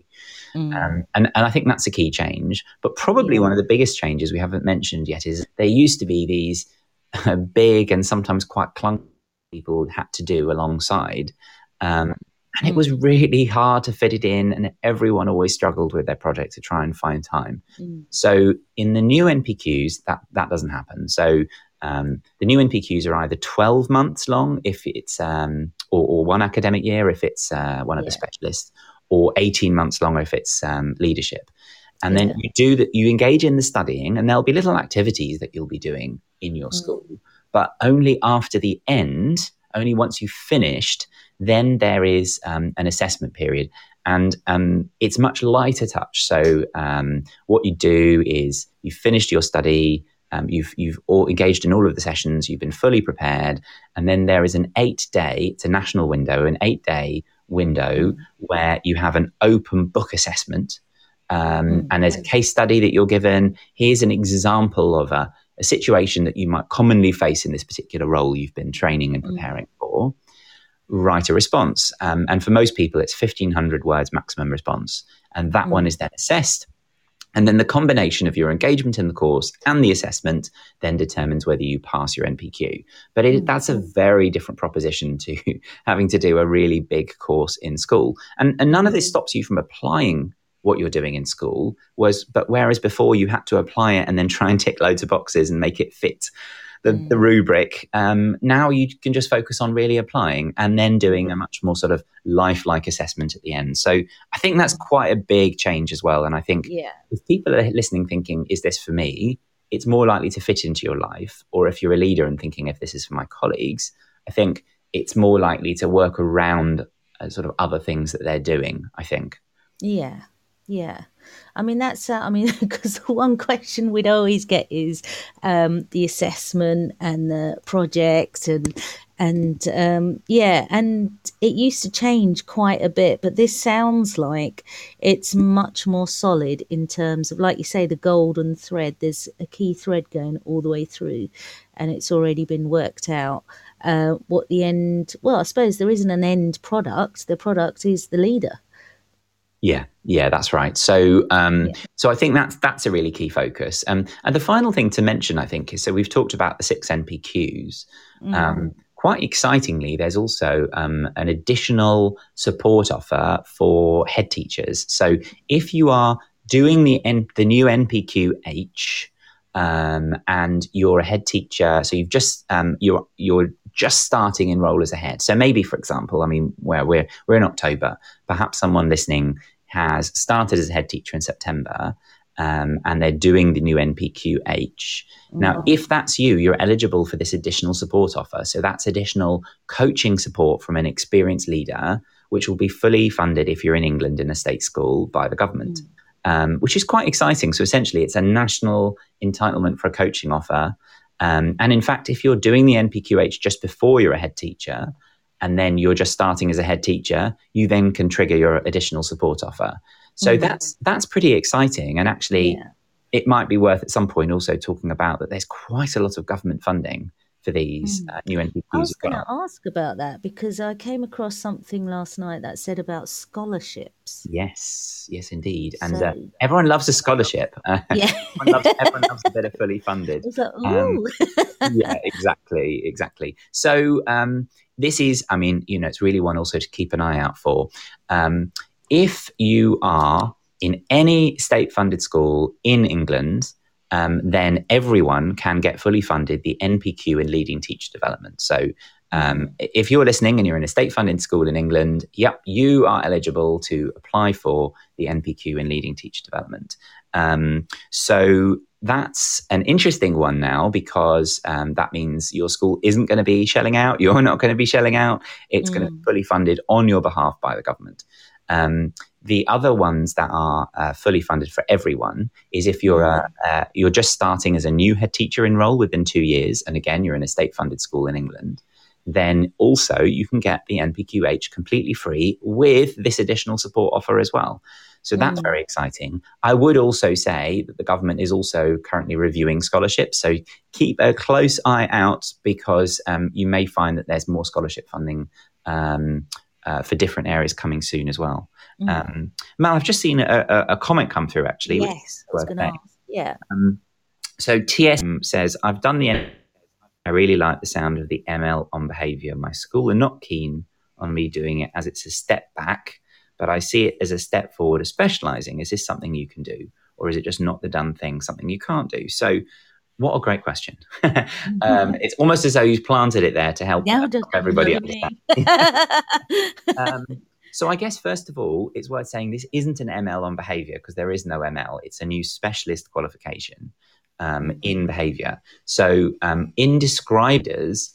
Mm. Um, and, and I think that's a key change. But probably yeah. one of the biggest changes we haven't mentioned yet is there used to be these uh, big and sometimes quite clunky people had to do alongside. Um, and it was mm. really hard to fit it in, and everyone always struggled with their project to try and find time. Mm. So in the new NPQs, that that doesn't happen. So um, the new NPQs are either 12 months long if it's, um, or, or, one academic year if it's uh, one of yeah. the specialists, or 18 months long if it's um, leadership. And yeah. then you do that, you engage in the studying, and there'll be little activities that you'll be doing in your mm. school, but only after the end, only once you've finished, then there is um, an assessment period. And um, it's much lighter touch. So, um, what you do is you've finished your study, um, you've you've all engaged in all of the sessions. You've been fully prepared, and then there is an eight day. It's a national window, an eight day window mm. where you have an open book assessment, um, mm. and there's a case study that you're given. Here's an example of a, a, situation that you might commonly face in this particular role you've been training and mm. preparing for. Write a response, um, and for most people, it's 1500 words maximum response, and that one mm. is then assessed and then the combination of your engagement in the course and the assessment then determines whether you pass your NPQ. But it, mm. that's a very different proposition to having to do a really big course in school. And, and none of this stops you from applying what you're doing in school was but whereas before you had to apply it and then try and tick loads of boxes and make it fit the, mm. the rubric. Um, now you can just focus on really applying and then doing a much more sort of lifelike assessment at the end. So I think that's mm. quite a big change as well. And I think yeah. if people are listening thinking, is this for me? It's more likely to fit into your life. Or if you're a leader and thinking, if this is for my colleagues, I think it's more likely to work around uh, sort of other things that they're doing, I think. Yeah. Yeah. I mean, that's, uh, I mean, because the one question we'd always get is um, the assessment and the project and, and um, yeah, and it used to change quite a bit, but this sounds like it's much more solid in terms of, like you say, the golden thread. There's a key thread going all the way through, and it's already been worked out. Uh, what the end, well, I suppose there isn't an end product. The product is the leader. Yeah, yeah, that's right. So, um, yeah. so I think that's that's a really key focus. Um, and the final thing to mention, I think, is so we've talked about the six NPQs. Mm. Um, quite excitingly, there's also um, an additional support offer for head teachers. So if you are doing the N- the new NPQH um, and you're a head teacher, so you've just um, you're you're just starting in role as a head. So maybe, for example, I mean, where we're we're in October, perhaps someone listening has started as a head teacher in September. Um, and they're doing the new NPQH. Now, if that's you, you're eligible for this additional support offer. So that's additional coaching support from an experienced leader, which will be fully funded if you're in England in a state school by the government um, which is quite exciting. So essentially, it's a national entitlement for a coaching offer. Um, and in fact, if you're doing the NPQH just before you're a head teacher, and then you're just starting as a head teacher, you then can trigger your additional support offer. So Mm-hmm. that's that's pretty exciting, and actually, Yeah. it might be worth at some point also talking about that. There's quite a lot of government funding for these uh, new NPQs. Mm. I was as going to ask about that because I came across something last night that said about scholarships. Yes, yes, indeed, and uh, everyone loves a scholarship. Uh, Yeah. everyone, loves, everyone loves a bit of fully funded. Like, Um, yeah, exactly, exactly. So um, this is, I mean, you know, it's really one also to keep an eye out for. Um, if you are in any state-funded school in England, um, then everyone can get fully funded the NPQ in leading teacher development. So. Um, if you're listening and you're in a state funded school in England, yep, you are eligible to apply for the NPQ in leading teacher development. Um, so that's an interesting one now because um, that means your school isn't going to be shelling out. You're not going to be shelling out. It's going to be fully funded on your behalf by the government. Um, the other ones that are uh, fully funded for everyone is if you're a, uh, you're just starting as a new head teacher in role within two years, and again you're in a state funded school in England. Then also you can get the NPQH completely free with this additional support offer as well. So that's very exciting. I would also say that the government is also currently reviewing scholarships. So keep a close eye out because um, you may find that there's more scholarship funding um, uh, for different areas coming soon as well. Um, Mal, I've just seen a, a, a comment come through actually. yes, is I was going to ask. Yeah. Um, so TS says, I've done the I really like the sound of the ML on behavior. My school are not keen on me doing it as it's a step back, but I see it as a step forward of specializing. Is this something you can do? Or is it just not the done thing, something you can't do? So, what a great question. um, it's almost as though you've planted it there to help, everybody- understand. um, so I guess first of all, it's worth saying this isn't an ML on behavior because there is no ML. It's a new specialist qualification um, in behavior. So um, in describers,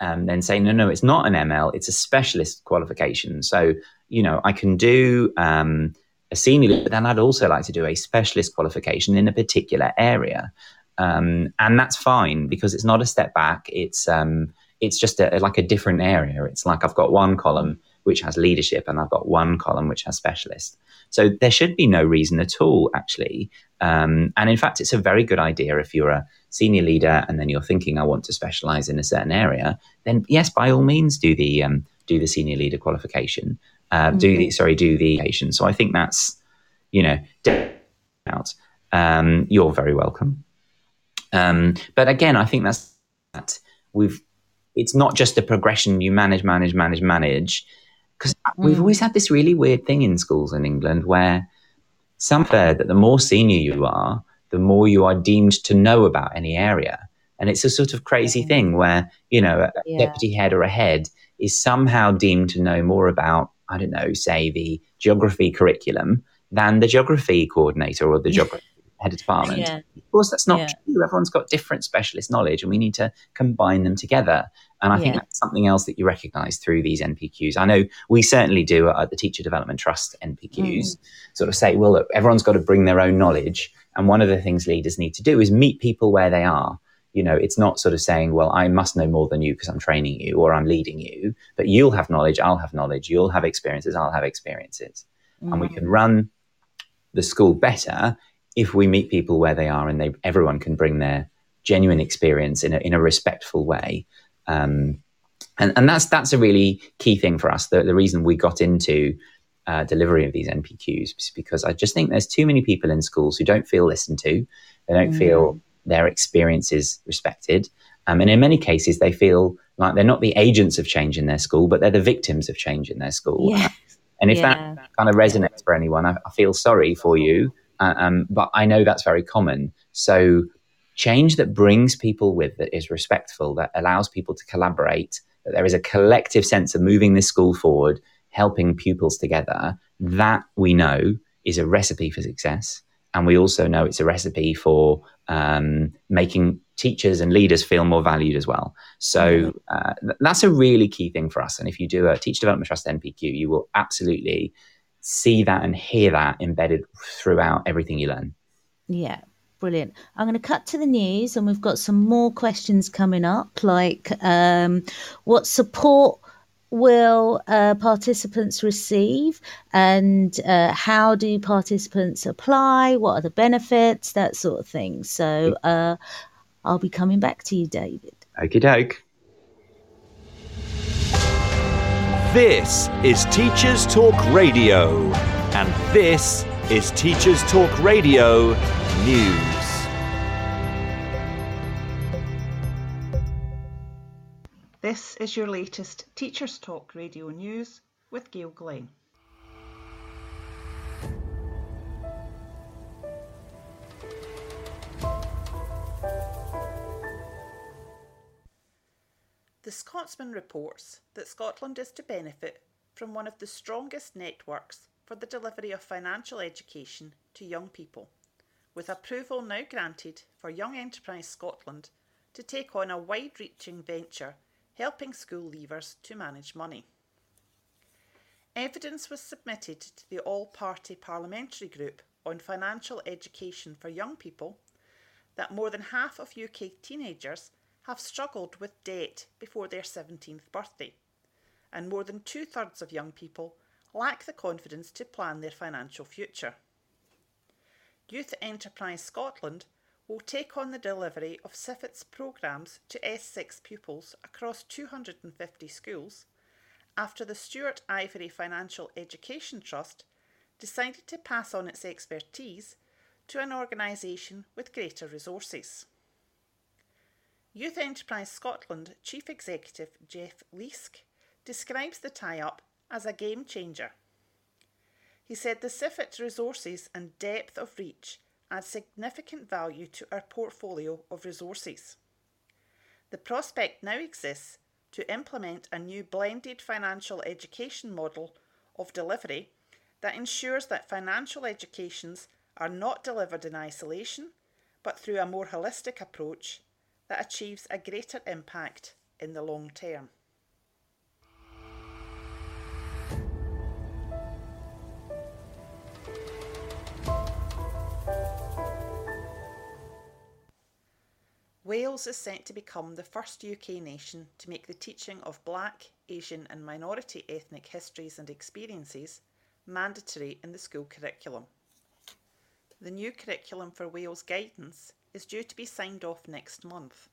um, then say no, no, it's not an ML. It's a specialist qualification. So you know, I can do um, a senior, but then I'd also like to do a specialist qualification in a particular area, um, and that's fine because it's not a step back. It's um, it's just a, like a different area. It's like I've got one column which has leadership, and I've got one column which has specialist. So there should be no reason at all, actually. Um, and in fact, it's a very good idea if you're a senior leader and then you're thinking, I want to specialize in a certain area. Then yes, by all means, do the um, do the senior leader qualification. Uh, Do the sorry, do the patient. So I think that's you know out. Um, you're very welcome. Um, but again, I think that's that we've. It's not just a progression. You manage, manage, manage, manage. Because we've always had this really weird thing in schools in England where some fair that the more senior you are, the more you are deemed to know about any area. And it's a sort of crazy thing where, you know, a Yeah. deputy head or a head is somehow deemed to know more about, I don't know, say the geography curriculum than the geography coordinator or the geography head of department. Yeah. Of course, that's not Yeah. true. Everyone's got different specialist knowledge, and we need to combine them together. And I think that's something else that you recognise through these NPQs. I know we certainly do at the Teacher Development Trust NPQs. Mm. Sort of say, well, look, everyone's got to bring their own knowledge, and one of the things leaders need to do is meet people where they are. You know, it's not sort of saying, well, I must know more than you because I'm training you or I'm leading you, but you'll have knowledge, I'll have knowledge, you'll have experiences, I'll have experiences. And we can run the school better if we meet people where they are and they everyone can bring their genuine experience in a, in a respectful way. Um, and, and that's that's a really key thing for us. The, the reason we got into uh, delivery of these NPQs is because I just think there's too many people in schools who don't feel listened to, they don't feel their experience is respected, Um, and in many cases, they feel like they're not the agents of change in their school, but they're the victims of change in their school. Yeah. And if Yeah. that kind of resonates for anyone, I, I feel sorry for you. Uh, um, but I know that's very common. So, change that brings people with, that is respectful, that allows people to collaborate, that there is a collective sense of moving this school forward, helping pupils together, that we know is a recipe for success. And we also know it's a recipe for um, making teachers and leaders feel more valued as well. So uh, th- that's a really key thing for us. And if you do a Teach Development Trust NPQ, you will absolutely see that and hear that embedded throughout everything you learn. Yeah, brilliant. I'm going to cut to the news, and we've got some more questions coming up, like um, what support will uh, participants receive, and uh, how do participants apply? What are the benefits? That sort of thing. So uh, I'll be coming back to you, David. Okie doke. This is Teachers Talk Radio, and this is Teachers Talk Radio News. This is your latest Teachers Talk radio news with Gail Glenn. The Scotsman reports that Scotland is to benefit from one of the strongest networks for the delivery of financial education to young people, with approval now granted for Young Enterprise Scotland to take on a wide reaching venture helping school leavers to manage money. Evidence was submitted to the All Party Parliamentary Group on Financial Education for Young People that more than half of UK teenagers have struggled with debt before their 17th birthday, and more than two thirds of young people lack the confidence to plan their financial future. Youth Enterprise Scotland will take on the delivery of SIFET's programmes to S6 pupils across 250 schools after the Stewart Ivory Financial Education Trust decided to pass on its expertise to an organisation with greater resources. Youth Enterprise Scotland Chief Executive Geoff Leask describes the tie up as a game changer. He said the CIFIT resources and depth of reach add significant value to our portfolio of resources. The prospect now exists to implement a new blended financial education model of delivery that ensures that financial educations are not delivered in isolation, but through a more holistic approach that achieves a greater impact in the long term. Wales is set to become the first UK nation to make the teaching of Black, Asian, and minority ethnic histories and experiences mandatory in the school curriculum. The new curriculum for Wales guidance is due to be signed off next month,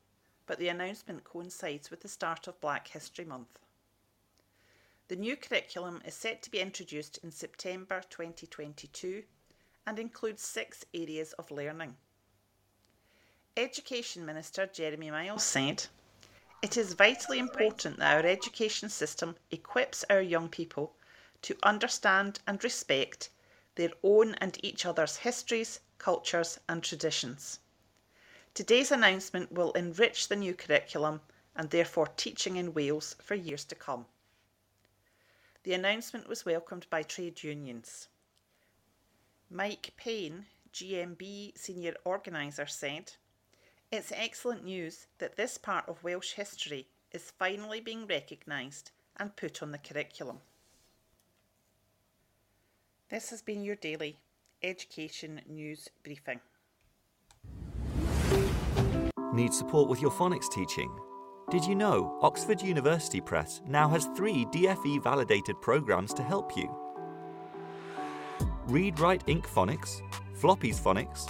but the announcement coincides with the start of Black History Month. The new curriculum is set to be introduced in September 2022 and includes six areas of learning. Education Minister Jeremy Miles said, It is vitally important that our education system equips our young people to understand and respect their own and each other's histories, cultures, and traditions. Today's announcement will enrich the new curriculum and therefore teaching in Wales for years to come. The announcement was welcomed by trade unions. Mike Payne, GMB senior organiser, said, It's excellent news that this part of Welsh history is finally being recognised and put on the curriculum. This has been your daily education news briefing. Need support with your phonics teaching? Did you know Oxford University Press now has three DFE validated programs to help you? Read Write Inc Phonics, Floppy's Phonics,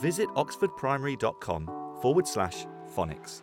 visit oxfordprimary.com forward slash phonics.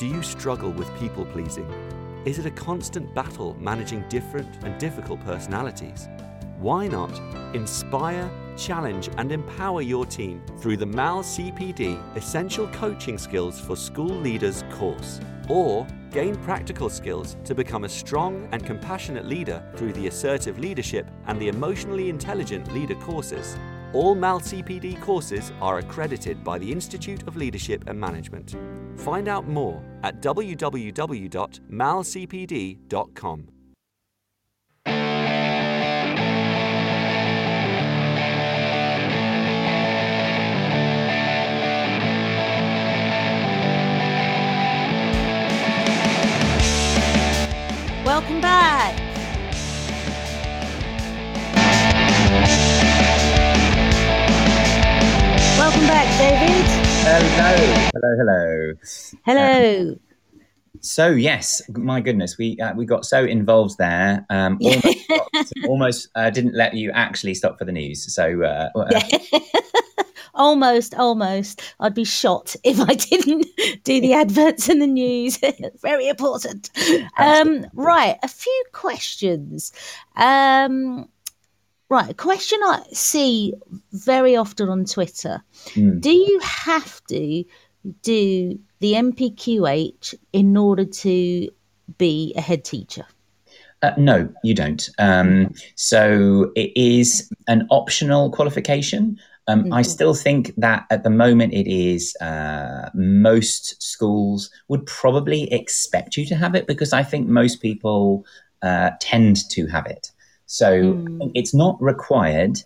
Do you struggle with people pleasing? Is it a constant battle managing different and difficult personalities? Why not inspire, challenge, and empower your team through the MAL CPD Essential Coaching Skills for School Leaders course? Or gain practical skills to become a strong and compassionate leader through the Assertive Leadership and the Emotionally Intelligent Leader courses? All MAL CPD courses are accredited by the Institute of Leadership and Management. Find out more at www.malcpd.com. Welcome back. Welcome back, David. Hello, hello, hello. Hello. So yes, my goodness, we uh, we got so involved there. Um, almost got- almost uh, didn't let you actually stop for the news. So uh, uh, almost, almost. I'd be shot if I didn't do the adverts and the news. Very important. Um, right, a few questions. Um, right, a question I see very often on Twitter. mm, Do you have to do the NPQH in order to be a head teacher? uh, no, you don't. Um, so it is an optional qualification. Um, I Mhm. still think that at the moment it is uh, most schools would probably expect you to have it because I think most people uh, tend to have it. So Mm. it's not required,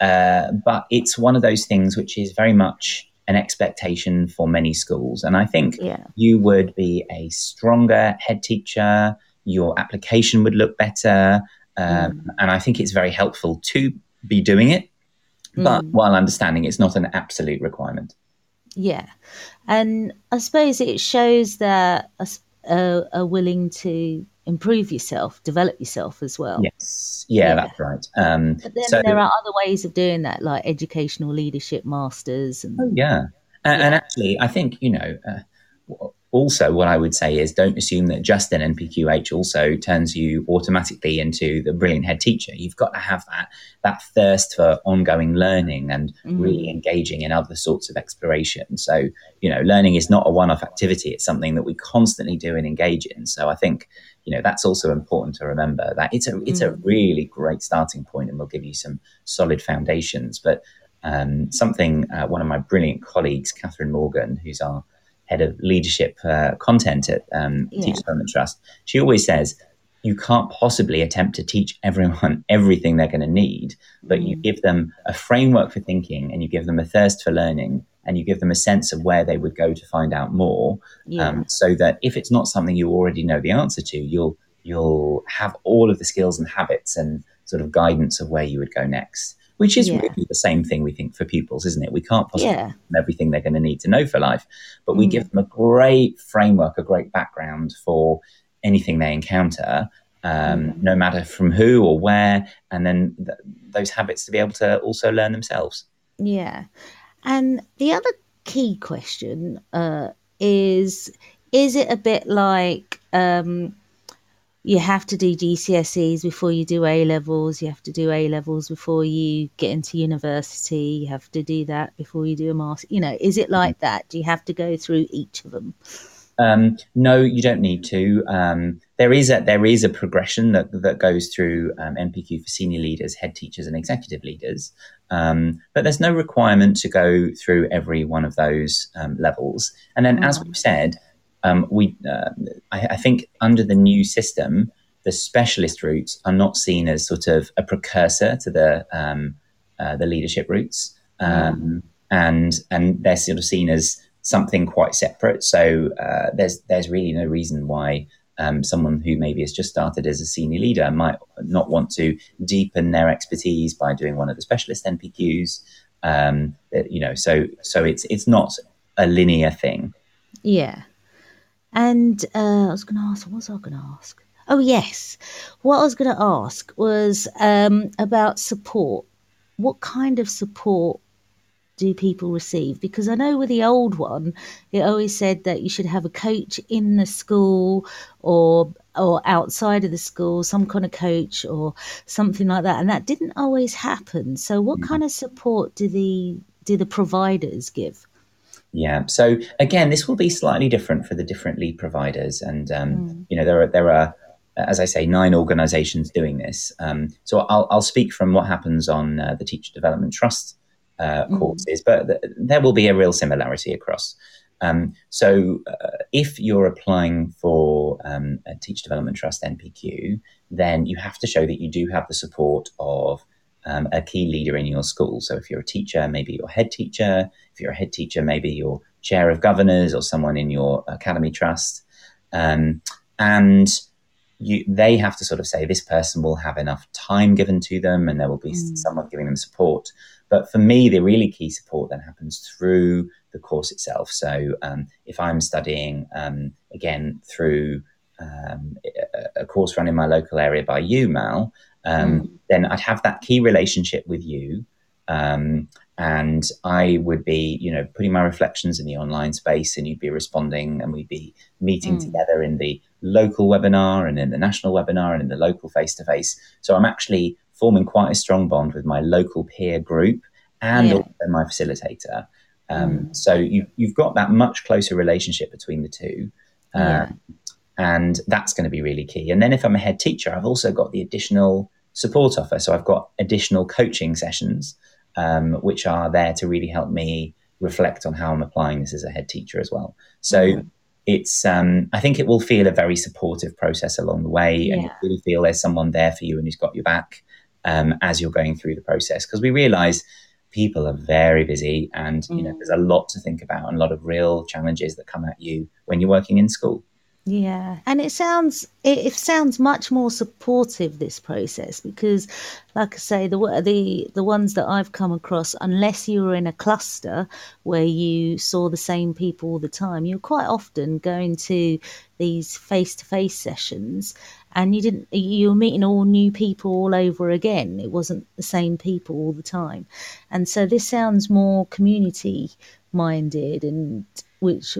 uh, but it's one of those things which is very much an expectation for many schools. And I think Yeah. you would be a stronger head teacher, your application would look better. Um, And I think it's very helpful to be doing it, but Mm. while understanding it's not an absolute requirement. Yeah, and I suppose it shows that uh, are willing to improve yourself, develop yourself as well. Yes, yeah, Yeah. that's right. Um, But then so, there are other ways of doing that, like educational leadership masters and yeah. And, and actually, I think, you know, uh, also what I would say is don't assume that just an NPQH also turns you automatically into the brilliant head teacher. You've got to have that that thirst for ongoing learning and really engaging in other sorts of exploration. So, you know, learning is not a one-off activity. It's something that we constantly do and engage in. So I think, you know, that's also important to remember that it's a it's a really great starting point and will give you some solid foundations. But um, something uh, one of my brilliant colleagues, Catherine Morgan, who's our head of leadership uh, content at um, Yeah. Teach Development Trust, she always says you can't possibly attempt to teach everyone everything they're going to need, but you give them a framework for thinking and you give them a thirst for learning and you give them a sense of where they would go to find out more yeah, um, so that if it's not something you already know the answer to, you'll you'll have all of the skills and habits and sort of guidance of where you would go next. Which is Yeah. really the same thing we think for pupils, isn't it? We can't possibly yeah, give them everything they're going to need to know for life, but we Mm. give them a great framework, a great background for anything they encounter, um, Mm. no matter from who or where, and then th- those habits to be able to also learn themselves. yeah. And the other key question uh, is: Is it a bit like um, you have to do GCSEs before you do A levels? You have to do A levels before you get into university. You have to do that before you do a master. You know, is it like that? Do you have to go through each of them? Um, no, you don't need to. Um, there is a there is a progression that that goes through um, NPQ for senior leaders, head teachers, and executive leaders. Um, but there's no requirement to go through every one of those um, levels. And then, as we've said, um, we, uh, I, I, think under the new system, the specialist routes are not seen as sort of a precursor to the um, uh, the leadership routes, um, and and they're sort of seen as something quite separate. So uh, there's there's really no reason why um, someone who maybe has just started as a senior leader might not want to deepen their expertise by doing one of the specialist NPQs. Um, you know, so so it's it's not a linear thing. Yeah. And uh, I was going to ask, what was I going to ask? Oh, yes. What I was going to ask was um, about support. What kind of support do people receive? Because I know with the old one, it always said that you should have a coach in the school or or outside of the school, some kind of coach or something like that, and that didn't always happen. So, what mm. kind of support do the do the providers give? Yeah. So again, this will be slightly different for the different lead providers, and um, mm. you know there are there are as I say nine organisations doing this. Um, so I'll I'll speak from what happens on uh, the Teacher Development Trust uh, mm. courses, but th- there will be a real similarity across. Um, so uh, if you're applying for um, a Teacher Development Trust NPQ, then you have to show that you do have the support of um, a key leader in your school. So if you're a teacher, maybe your head teacher. If you're a head teacher, maybe your chair of governors or someone in your academy trust. Um, and you, they have to sort of say this person will have enough time given to them and there will be mm. someone giving them support. But for me, the really key support then happens through the course itself. So um, if I'm studying, um, again, through um, a, a course run in my local area by you, Mal, um, mm. then I'd have that key relationship with you. Um, and I would be, you know, putting my reflections in the online space, and you'd be responding, and we'd be meeting mm. together in the local webinar and in the national webinar and in the local face to face. So I'm actually forming quite a strong bond with my local peer group and yeah. also my facilitator. Um, mm. So you, have got that much closer relationship between the two. yeah. And that's going to be really key. And then if I'm a head teacher, I've also got the additional support offer. So I've got additional coaching sessions, um, which are there to really help me reflect on how I'm applying this as a head teacher as well. So mm-hmm. it's, um, I think it will feel a very supportive process along the way, yeah. and you really feel there's someone there for you and who's got your back um, as you're going through the process. Because we realize people are very busy, and you know mm. there's a lot to think about and a lot of real challenges that come at you when you're working in school. Yeah, and it sounds it, it, sounds much more supportive this process because, like I say, the the the ones that I've come across, unless you were in a cluster where you saw the same people all the time, you're quite often going to these face to face sessions, and you didn't you were meeting all new people all over again. It wasn't the same people all the time, and so this sounds more community minded, and which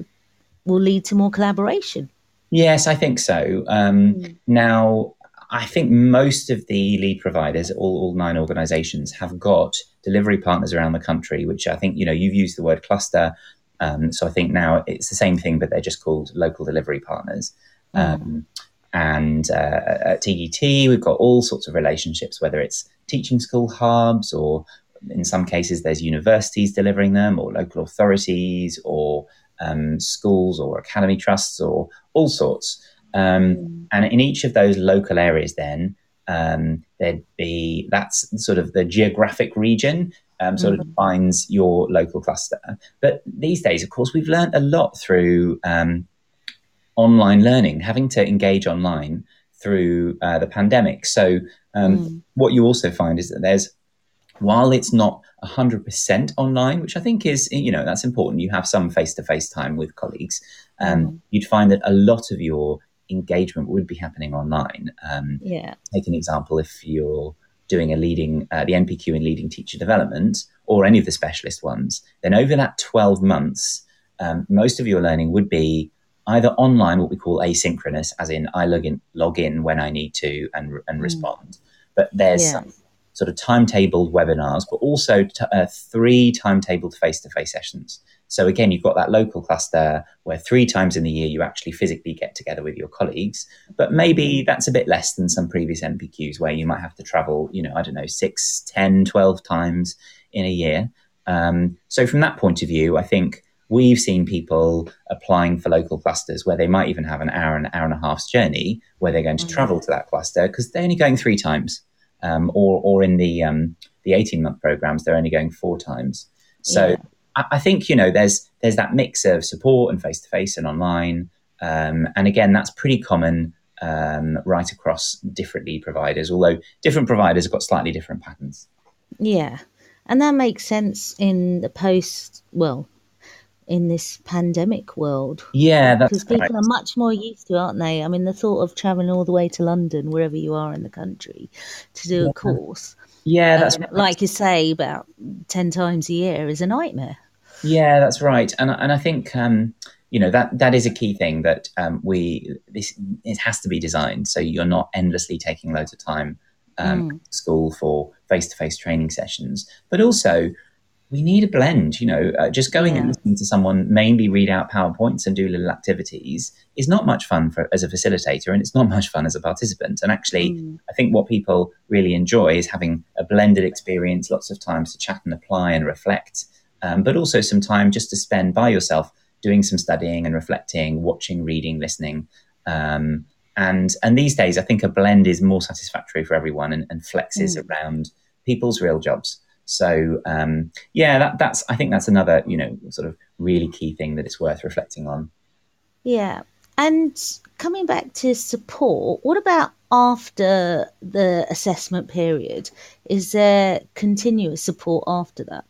will lead to more collaboration. Yes, I think so. Um, mm. Now, I think most of the lead providers, all, all nine organizations, have got delivery partners around the country, which I think, you know, you've used the word cluster. Um, so I think now it's the same thing, but they're just called local delivery partners. Mm. Um, and uh, at TDT, we've got all sorts of relationships, whether it's teaching school hubs or in some cases there's universities delivering them or local authorities or um, schools or academy trusts or all sorts. Um, mm. And in each of those local areas, then um, there'd be that's sort of the geographic region um, sort mm-hmm. of defines your local cluster. But these days, of course, we've learned a lot through um, online learning, having to engage online through uh, the pandemic. So, um, mm. what you also find is that there's while it's not 100% online, which I think is, you know, that's important. You have some face to face time with colleagues. Um, mm. You'd find that a lot of your engagement would be happening online. Um, yeah. Take an example if you're doing a leading, uh, the NPQ in leading teacher development or any of the specialist ones, then over that 12 months, um, most of your learning would be either online, what we call asynchronous, as in I log in, log in when I need to and, and mm. respond. But there's yeah. some sort of timetabled webinars, but also t- uh, three timetabled face to face sessions. So again, you've got that local cluster where three times in the year you actually physically get together with your colleagues, but maybe that's a bit less than some previous NPQs where you might have to travel, you know, I don't know, six, ten, twelve times in a year. Um, so from that point of view, I think we've seen people applying for local clusters where they might even have an hour and hour and a half's journey where they're going to travel to that cluster because they're only going three times, um, or or in the um, the eighteen month programs they're only going four times. So Yeah. I, I think you know there's there's that mix of support and face to face and online, um, and again that's pretty common um, right across different lead providers. Although different providers have got slightly different patterns. Yeah. And that makes sense in the post, well, in this pandemic world. Yeah, that's Because people right. are much more used to, aren't they? I mean, the thought of traveling all the way to London, wherever you are in the country, to do a course, Yeah, that's um, right. like you say, about 10 times a year is a nightmare. Yeah, that's right, and and I think um, you know that that is a key thing that um, we this it has to be designed so you're not endlessly taking loads of time um, at school for face to face training sessions, but also we need a blend. You know, uh, just going and listening to someone mainly read out powerpoints and do little activities is not much fun for as a facilitator, and it's not much fun as a participant. And actually, I think what people really enjoy is having a blended experience, lots of times to chat and apply and reflect um, but also some time just to spend by yourself doing some studying and reflecting, watching, reading, listening. Um, and and these days, I think a blend is more satisfactory for everyone and, and flexes around people's real jobs. So um, yeah, that, that's I think that's another you know sort of really key thing that it's worth reflecting on. Yeah. And coming back to support, what about after the assessment period? Is there continuous support after that?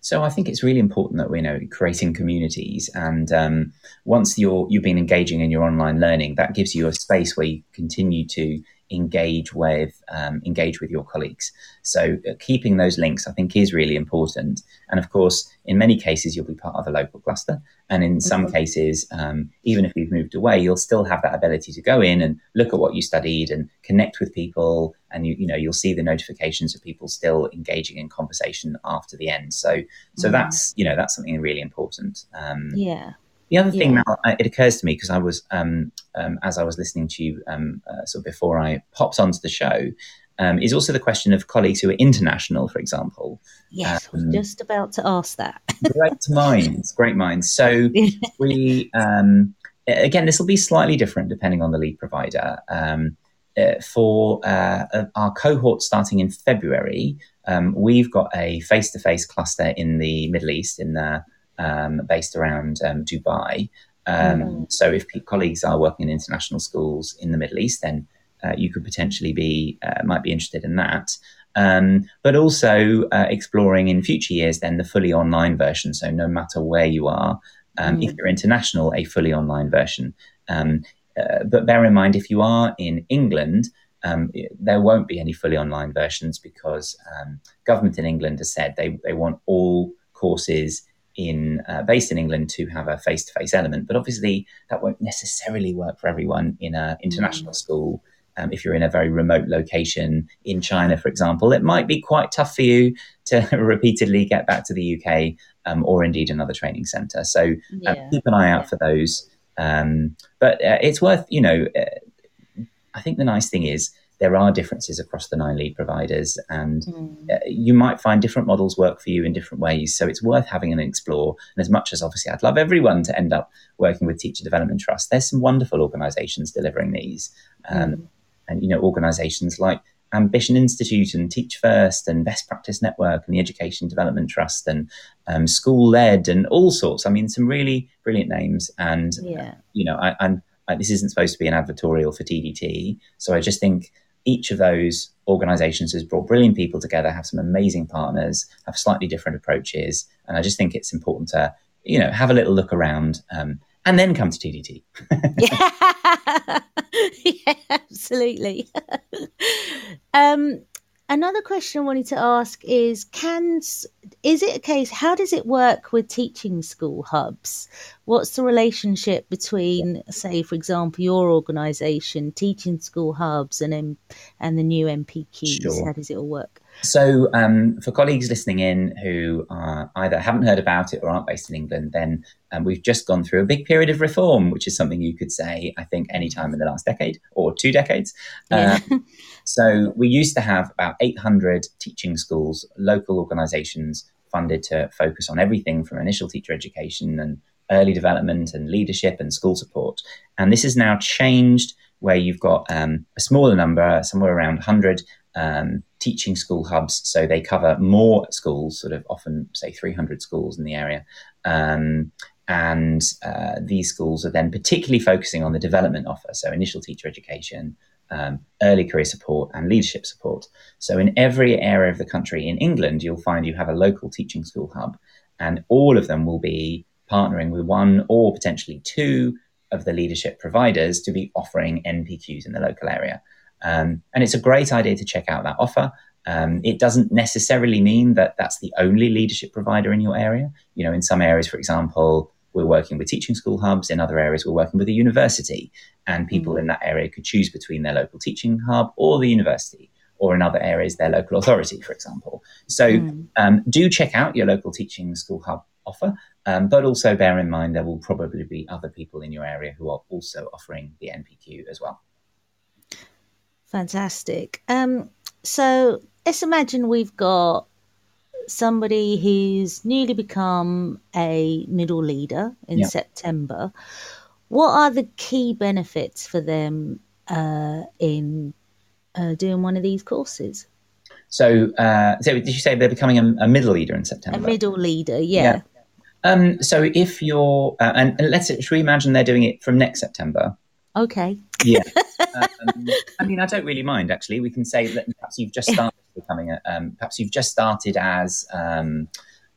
So I think it's really important that we know creating communities, and um, once you're you've been engaging in your online learning, that gives you a space where you continue to engage with um, engage with your colleagues. So uh, keeping those links, I think, is really important. And of course, in many cases, you'll be part of a local cluster, and in some cases, um, even if you've moved away, you'll still have that ability to go in and look at what you studied and connect with people, and you you know you'll see the notifications of people still engaging in conversation after the end. So so that's you know that's something really important. Um, Yeah. The other thing, Yeah. Mal, uh, it occurs to me because I was, um, um, as I was listening to you, um, uh, sort of before I popped onto the show, um, is also the question of colleagues who are international, for example. Yes, I was Um, just about to ask that. Great minds, great minds. So we, um, again, this will be slightly different depending on the lead provider. Um, uh, for uh, our cohort starting in February, um, we've got a face-to-face cluster in the Middle East, in the, um, based around um, Dubai. Um, So if colleagues are working in international schools in the Middle East, then uh, you could potentially be uh, might be interested in that. Um, but also uh, exploring in future years then the fully online version. So no matter where you are, um, if you're international, a fully online version. Um, uh, but bear in mind, if you are in England, um, there won't be any fully online versions because um, government in England has said they, they want all courses in uh, based in England to have a face to face element. But obviously, that won't necessarily work for everyone in an international school. Um, if you're in a very remote location in China, for example, it might be quite tough for you to repeatedly get back to the UK um, or indeed another training centre. So uh, Yeah. keep an eye out for those. Um, but uh, it's worth, you know, uh, I think the nice thing is there are differences across the nine lead providers, and uh, you might find different models work for you in different ways. So it's worth having an explore. And as much as obviously I'd love everyone to end up working with Teacher Development Trust, there's some wonderful organisations delivering these, um, and you know, organisations like Ambition Institute and Teach First and Best Practice Network and the Education Development Trust and um, School Led and all sorts. I mean, some really brilliant names. And Yeah. you know, I, I'm I, this isn't supposed to be an advertorial for TDT, so I just think each of those organisations has brought brilliant people together, have some amazing partners, have slightly different approaches, and I just think it's important to you know have a little look around. Um, and then come to TDT. yeah, yeah absolutely. um, another question I wanted to ask is: Can is it a case? How does it work with teaching school hubs? What's the relationship between, say, for example, your organisation, teaching school hubs, and and the new NPQs? Sure. How does it all work? So, um, for colleagues listening in who are either haven't heard about it or aren't based in England, then um, we've just gone through a big period of reform, which is something you could say, I think, any time in the last decade or two decades. Yeah. Um, so, we used to have about 800 teaching schools, local organisations funded to focus on everything from initial teacher education and early development and leadership and school support. And this has now changed where you've got um, a smaller number, somewhere around 100 um, teaching school hubs. So they cover more schools, sort of often, say, 300 schools in the area. Um, and uh, these schools are then particularly focusing on the development offer, so initial teacher education, um, early career support, and leadership support. So, in every area of the country in England, you'll find you have a local teaching school hub, and all of them will be partnering with one or potentially two of the leadership providers to be offering NPQs in the local area. Um, and it's a great idea to check out that offer. Um, it doesn't necessarily mean that that's the only leadership provider in your area. You know, in some areas, for example, we're working with teaching school hubs. In other areas, we're working with a university, and people mm. in that area could choose between their local teaching hub or the university, or in other areas, their local authority, for example. So, mm. um, do check out your local teaching school hub offer, um, but also bear in mind there will probably be other people in your area who are also offering the NPQ as well. Fantastic. Um, so let's imagine we've got somebody who's newly become a middle leader in. September. What are the key benefits for them uh, in uh, doing one of these courses? So, uh, so did you say they're becoming a, a, middle leader in September? A middle leader, yeah. yeah. Um, so if you're, uh, and, and, let's should we imagine they're doing it from next September? Okay. yeah. Um, I mean, I don't really mind actually. We can say that perhaps you've just started becoming a, um, perhaps you've just started as, um,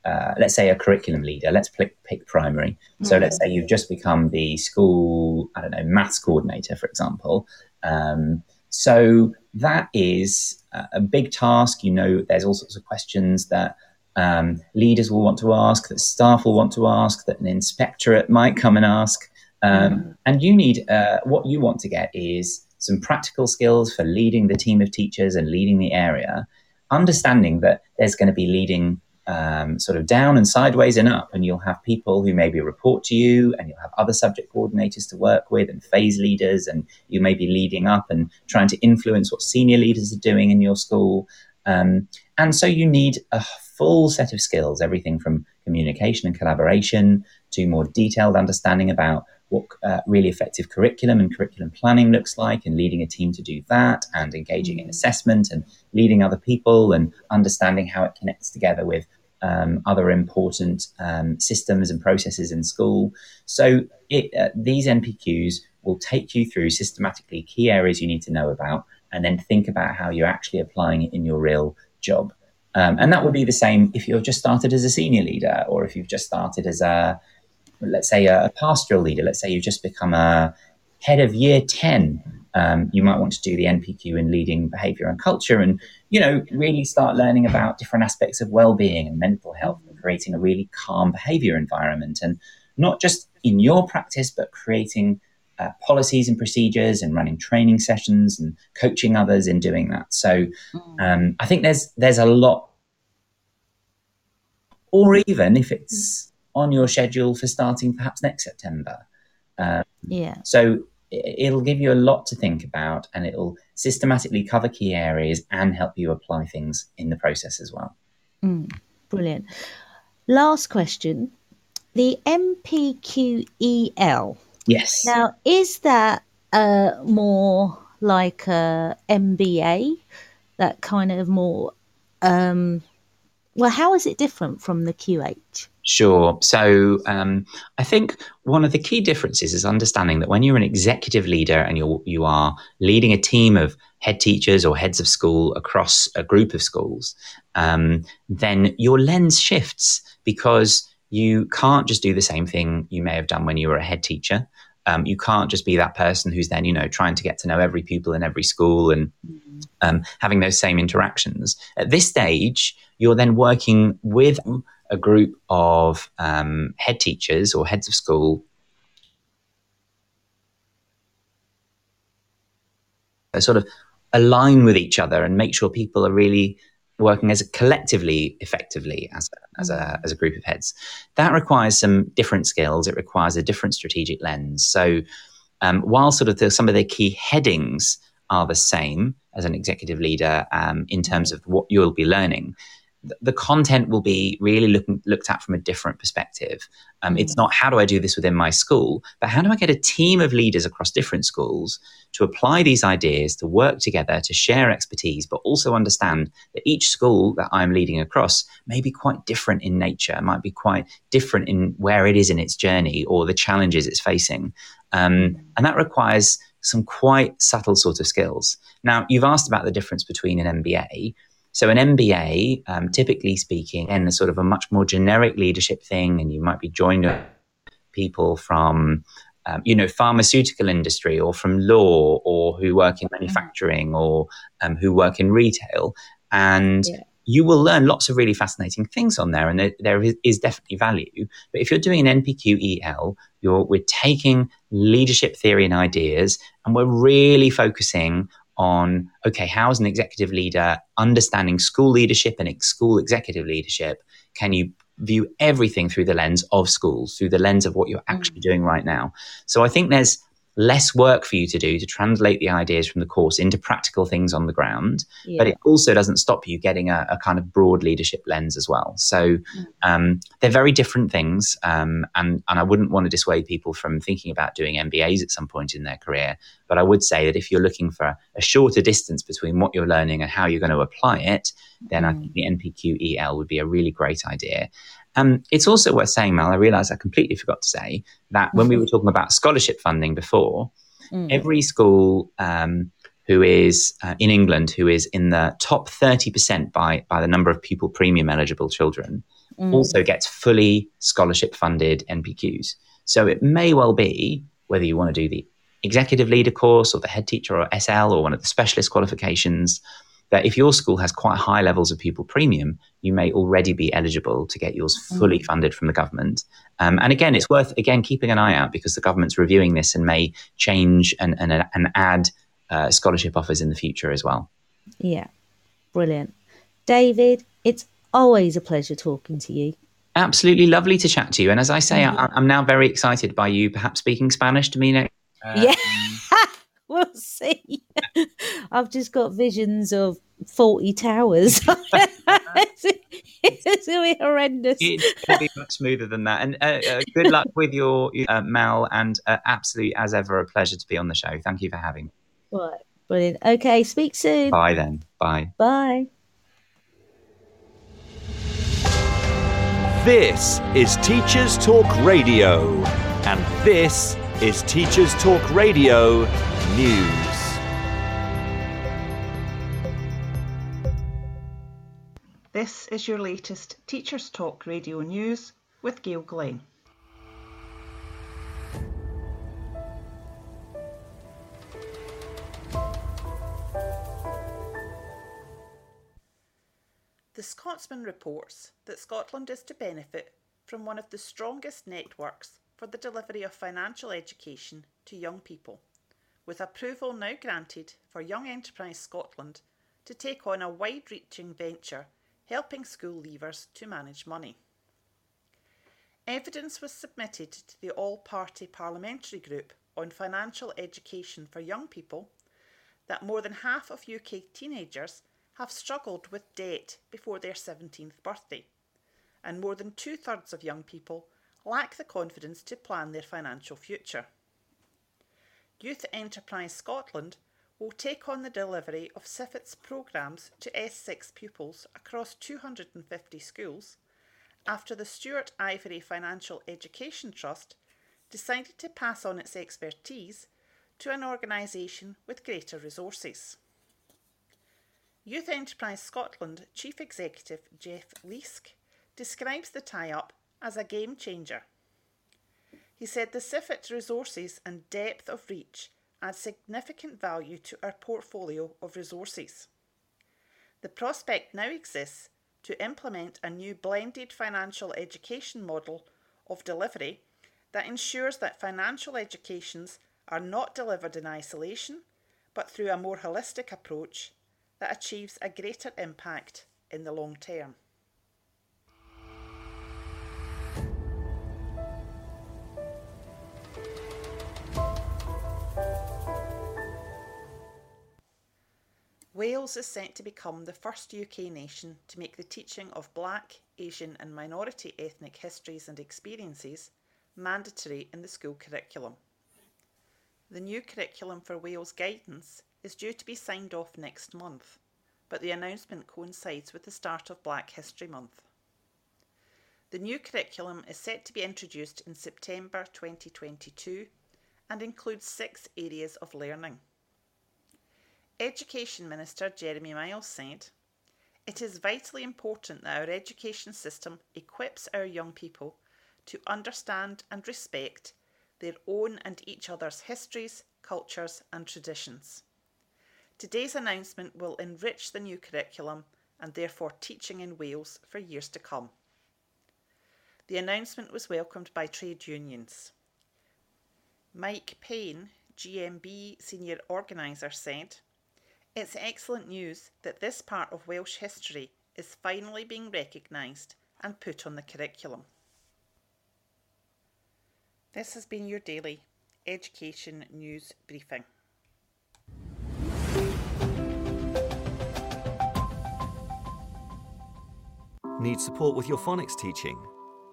uh, let's say a curriculum leader. Let's pick, pick primary. So mm-hmm. let's say you've just become the school, I don't know, maths coordinator, for example. Um, so that is a big task. You know, there's all sorts of questions that um, leaders will want to ask, that staff will want to ask, that an inspectorate might come and ask. Um, mm. And you need uh, what you want to get is some practical skills for leading the team of teachers and leading the area, understanding that there's going to be leading um, sort of down and sideways and up, and you'll have people who maybe report to you, and you'll have other subject coordinators to work with, and phase leaders, and you may be leading up and trying to influence what senior leaders are doing in your school. Um, and so you need a full set of skills, everything from communication and collaboration to more detailed understanding about what uh, really effective curriculum and curriculum planning looks like and leading a team to do that and engaging in assessment and leading other people and understanding how it connects together with um, other important um, systems and processes in school. So it, uh, these NPQs will take you through systematically key areas you need to know about and then think about how you're actually applying it in your real job. Um, and that would be the same if you've just started as a senior leader or if you've just started as a let's say a, pastoral leader, let's say you've just become a head of year 10, um, you might want to do the NPQ in leading behavior and culture and, you know, really start learning about different aspects of well-being and mental health and creating a really calm behavior environment and not just in your practice, but creating uh, policies and procedures and running training sessions and coaching others in doing that. So mm. um, I think there's there's a lot, or even if it's on your schedule for starting perhaps next September. Um, yeah. So it'll give you a lot to think about and it'll systematically cover key areas and help you apply things in the process as well. Mm, brilliant. Last question the NPQEL. Yes. Now, is that uh, more like a MBA, that kind of more, um, well, how is it different from the QH? Sure. So um, I think one of the key differences is understanding that when you're an executive leader and you're you are leading a team of head teachers or heads of school across a group of schools, um, then your lens shifts because you can't just do the same thing you may have done when you were a head teacher. Um, you can't just be that person who's then, you know, trying to get to know every pupil in every school and um, having those same interactions. At this stage, you're then working with a group of um, head teachers or heads of school sort of align with each other and make sure people are really working as a collectively effectively as a, as a, as a group of heads. That requires some different skills. It requires a different strategic lens. So um, while sort of the, some of the key headings are the same as an executive leader um, in terms of what you'll be learning, the content will be really looking, looked at from a different perspective. Um, It's not how do I do this within my school, but how do I get a team of leaders across different schools to apply these ideas, to work together, to share expertise, but also understand that each school that I'm leading across may be quite different in nature, might be quite different in where it is in its journey or the challenges it's facing. Um, and that requires some quite subtle sort of skills. Now, you've asked about the difference between an MBA. So, an MBA, um, typically speaking, and a sort of a much more generic leadership thing, and you might be joined with people from um, you know, pharmaceutical industry or from law or who work in manufacturing or um, who work in retail. And Yeah. you will learn lots of really fascinating things on there. And there, there is, is definitely value. But if you're doing an NPQEL, you're, we're taking leadership theory and ideas and we're really focusing on, okay, how as an executive leader, understanding school leadership and ex- school executive leadership, can you view everything through the lens of schools, through the lens of what you're mm. actually doing right now. So I think there's less work for you to do to translate the ideas from the course into practical things on the ground, Yeah. but it also doesn't stop you getting a, a kind of broad leadership lens as well. So um, they're very different things, um, and and I wouldn't want to dissuade people from thinking about doing MBAs at some point in their career. But I would say that if you're looking for a shorter distance between what you're learning and how you're going to apply it, then I think the NPQEL would be a really great idea. Um, it's also worth saying, Mal, I realised I completely forgot to say that when we were talking about scholarship funding before, Mm. every school um, who is uh, in England who is in the top 30% by, by the number of pupil premium eligible children Mm. also gets fully scholarship funded NPQs. So it may well be whether you want to do the executive leader course or the head teacher or SL or one of the specialist qualifications, that if your school has quite high levels of pupil premium, you may already be eligible to get yours fully funded from the government. Um, and again, it's worth again keeping an eye out because the government's reviewing this and may change and and, and add uh, scholarship offers in the future as well. Yeah. Brilliant. David, it's always a pleasure talking to you. Absolutely lovely to chat to you. And as I say, I, I'm now very excited by you perhaps speaking Spanish to me next. yeah. we'll see. I've just got visions of Fawlty Towers. it's, it's going to be horrendous. It's going to be much smoother than that. And uh, uh, good luck with your uh, Mel, and uh, absolutely, as ever, a pleasure to be on the show. Thank you for having me. Right. Brilliant. Okay. Speak soon. Bye then. Bye. Bye. This is Teachers Talk Radio, and this is Teachers Talk Radio News. This is your latest Teachers Talk radio news with Gail Glenn. The Scotsman reports that Scotland is to benefit from one of the strongest networks for the delivery of financial education to young people, with approval now granted for Young Enterprise Scotland to take on a wide reaching venture helping school leavers to manage money. Evidence was submitted to the All Party Parliamentary Group on Financial Education for Young People that more than half of UK teenagers have struggled with debt before their 17th birthday, and more than two thirds of young people lack the confidence to plan their financial future. Young Enterprise Scotland will take on the delivery of SIFET's programmes to S6 pupils across 250 schools after the Stewart Ivory Financial Education Trust decided to pass on its expertise to an organisation with greater resources. Young Enterprise Scotland Chief Executive Geoff Leask describes the tie up as a game changer. He said the SIFET resources and depth of reach add significant value to our portfolio of resources. The prospect now exists to implement a new blended financial education model of delivery that ensures that financial educations are not delivered in isolation, but through a more holistic approach that achieves a greater impact in the long term. Wales is set to become the first UK nation to make the teaching of Black, Asian, and minority ethnic histories and experiences mandatory in the school curriculum. The new curriculum for Wales guidance is due to be signed off next month, but the announcement coincides with the start of Black History Month. The new curriculum is set to be introduced in September 2022 and includes six areas of learning. Education Minister Jeremy Miles said, It is vitally important that our education system equips our young people to understand and respect their own and each other's histories, cultures, and traditions. Today's announcement will enrich the new curriculum and therefore teaching in Wales for years to come. The announcement was welcomed by trade unions. Mike Payne, GMB senior organiser, said, it's excellent news that this part of Welsh history is finally being recognised and put on the curriculum. This has been your daily education news briefing. Need support with your phonics teaching?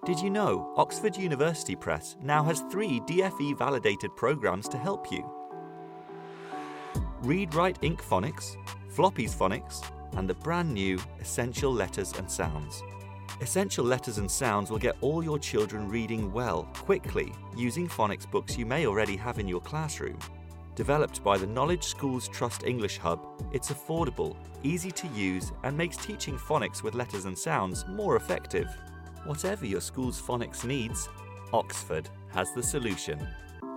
Did you know Oxford University Press now has three DFE validated programs to help you? Read Write Inc Phonics, Floppy's Phonics, and the brand new Essential Letters and Sounds. Essential Letters and Sounds will get all your children reading well, quickly, using phonics books you may already have in your classroom. Developed by the Knowledge Schools Trust English Hub, it's affordable, easy to use, and makes teaching phonics with letters and sounds more effective. Whatever your school's phonics needs, Oxford has the solution.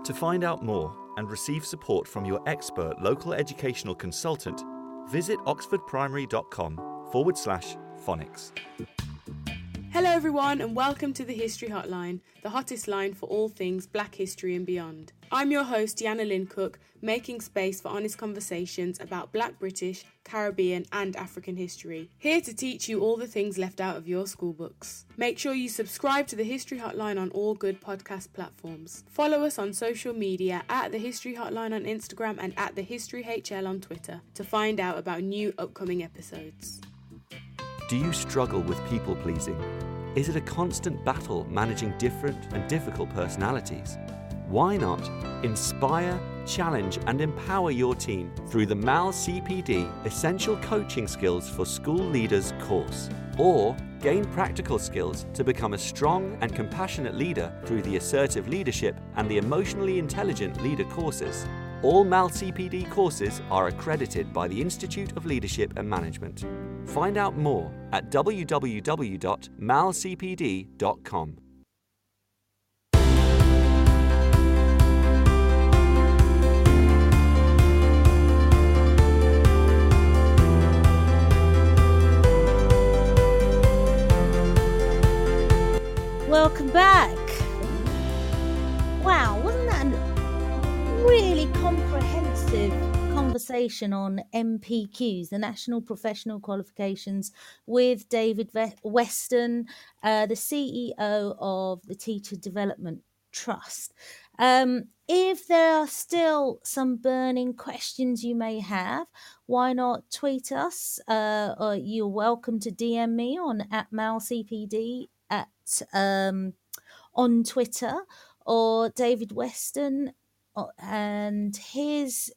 To find out more and receive support from your expert local educational consultant, visit oxfordprimary.com forward slash phonics. Hello, everyone, and welcome to the History Hotline, the hottest line for all things black history and beyond. I'm your host, Deanna Lynn Cook, making space for honest conversations about black British, Caribbean, and African history. Here to teach you all the things left out of your school books. Make sure you subscribe to the History Hotline on all good podcast platforms. Follow us on social media at the History Hotline on Instagram and at the History HL on Twitter to find out about new upcoming episodes. Do you struggle with people pleasing? Is it a constant battle managing different and difficult personalities? Why not inspire, challenge, and empower your team through the MAL CPD Essential Coaching Skills for School Leaders course? Or gain practical skills to become a strong and compassionate leader through the Assertive Leadership and the Emotionally Intelligent Leader courses? All MAL CPD courses are accredited by the Institute of Leadership and Management. Find out more at www.malcpd.com. Welcome back. Wow, wasn't that a really comprehensive conversation on NPQs, the National Professional Qualifications, with David Weston, uh, the CEO of the Teacher Development Trust. Um, if there are still some burning questions you may have, why not tweet us? Uh, you're welcome to DM me on at MalCPD at um, on Twitter or David Weston and his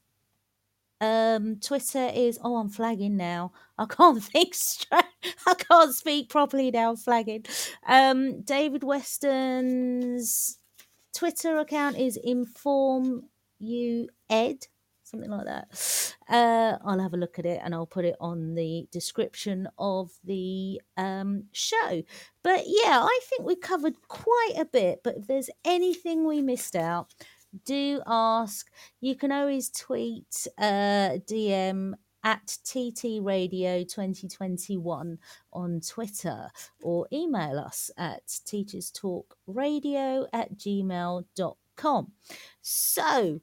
um twitter is oh i'm flagging now. I can't think straight i can't speak properly now flagging. Um david weston's twitter account is inform you ed something like that uh i'll have a look at it and i'll put it on the description of the um show but yeah i think we covered quite a bit but if there's anything we missed out do ask. You can always tweet, uh, DM at TT Radio 2021 on Twitter or email us at teacherstalkradio at gmail.com. So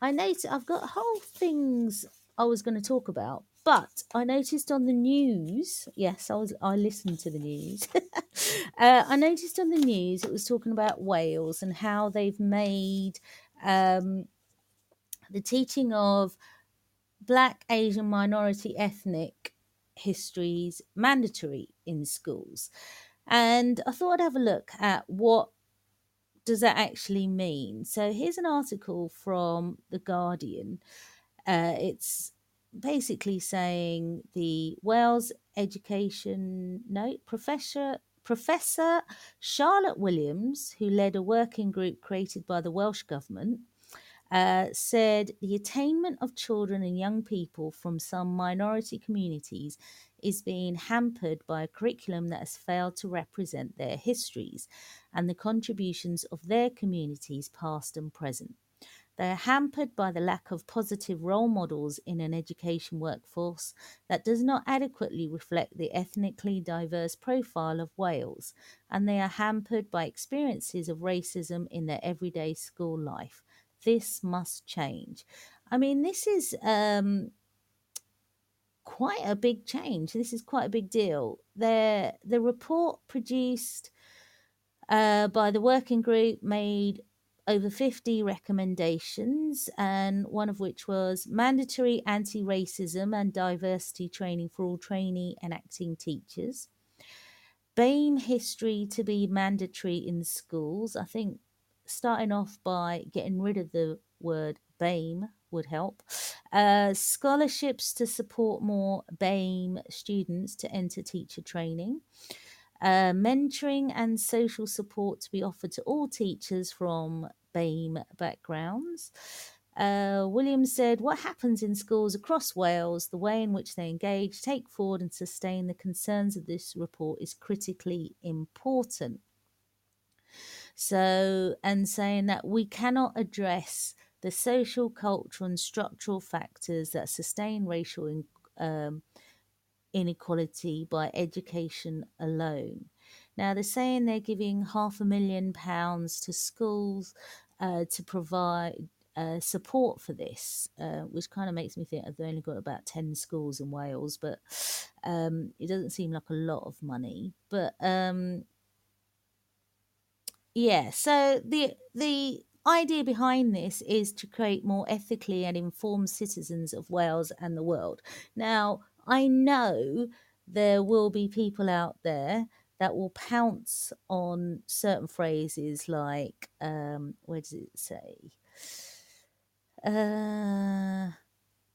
I noticed I've got whole things I was going to talk about, but I noticed on the news, yes, I was I listened to the news. uh, I noticed on the news it was talking about Wales and how they've made um, the teaching of Black, Asian, minority, ethnic histories mandatory in schools. And I thought I'd have a look at what does that actually mean. So here's an article from The Guardian. Uh, it's basically saying the Wales Education Note Professor Professor Charlotte Williams, who led a working group created by the Welsh Government, uh, said the attainment of children and young people from some minority communities is being hampered by a curriculum that has failed to represent their histories and the contributions of their communities, past and present. They are hampered by the lack of positive role models in an education workforce that does not adequately reflect the ethnically diverse profile of Wales, and they are hampered by experiences of racism in their everyday school life. This must change. I mean, this is um, quite a big change. This is quite a big deal. The, the report produced uh, by the working group made over 50 recommendations, and one of which was mandatory anti racism and diversity training for all trainee and acting teachers. BAME history to be mandatory in schools. I think starting off by getting rid of the word BAME would help. Uh, scholarships to support more BAME students to enter teacher training uh, mentoring and social support to be offered to all teachers from BAME backgrounds. Uh, Williams said, What happens in schools across Wales, the way in which they engage, take forward, and sustain the concerns of this report is critically important. So, and saying that we cannot address the social, cultural, and structural factors that sustain racial um, inequality by education alone. Now, they're saying they're giving half a million pounds to schools uh, to provide uh, support for this, uh, which kind of makes me think they've only got about 10 schools in Wales, but um, it doesn't seem like a lot of money. But um, yeah, so the the idea behind this is to create more ethically and informed citizens of Wales and the world. Now, I know there will be people out there that will pounce on certain phrases like, um, where does it say? Uh,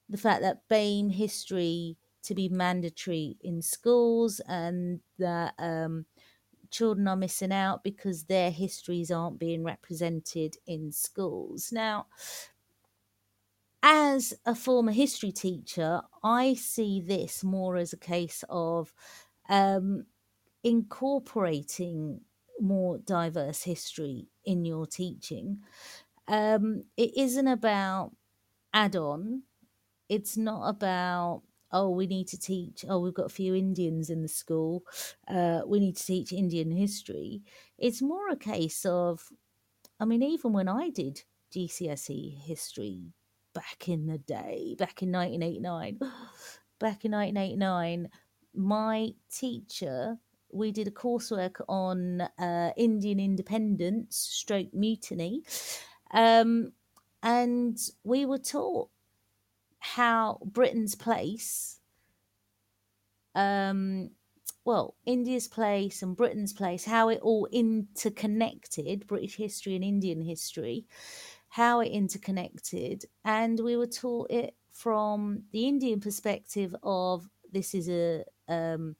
the fact that BAME history to be mandatory in schools and that um, children are missing out because their histories aren't being represented in schools. Now, as a former history teacher, I see this more as a case of um, incorporating more diverse history in your teaching. Um, it isn't about add on, it's not about oh, we need to teach, oh, we've got a few Indians in the school, uh, we need to teach Indian history. It's more a case of, I mean, even when I did GCSE history back in the day, back in 1989. back in 1989, my teacher, we did a coursework on uh, Indian independence, stroke mutiny, um, and we were taught how Britain's place, um, well, India's place and Britain's place, how it all interconnected, British history and Indian history, how it interconnected, and we were taught it from the Indian perspective of this is a um,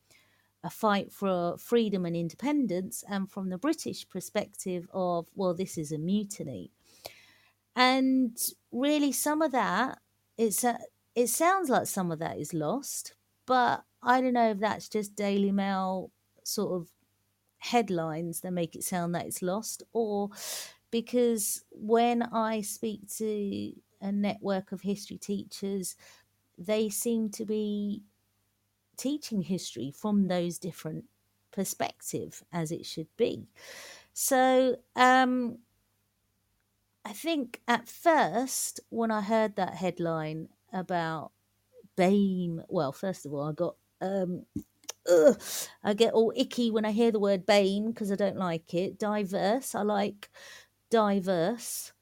a fight for freedom and independence, and from the British perspective of well, this is a mutiny, and really some of that it's a, it sounds like some of that is lost, but I don't know if that's just Daily Mail sort of headlines that make it sound that it's lost, or because when I speak to a network of history teachers, they seem to be teaching history from those different perspective as it should be. So um, I think at first when I heard that headline about BAME, well, first of all, I got um, ugh, I get all icky when I hear the word BAME because I don't like it. Diverse, I like diverse,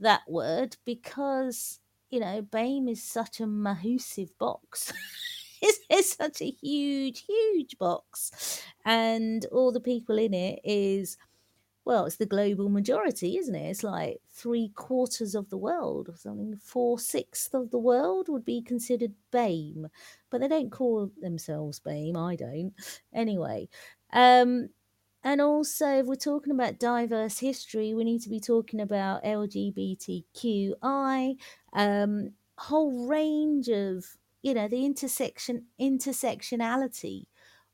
that word, because you know, BAME is such a massive box. it's, it's such a huge, huge box. And all the people in it is, well, it's the global majority, isn't it? It's like three quarters of the world or something. Four sixths of the world would be considered BAME, but they don't call themselves BAME. I don't. Anyway, um, and also, if we're talking about diverse history, we need to be talking about LGBTQI, um, whole range of, you know, the intersection intersectionality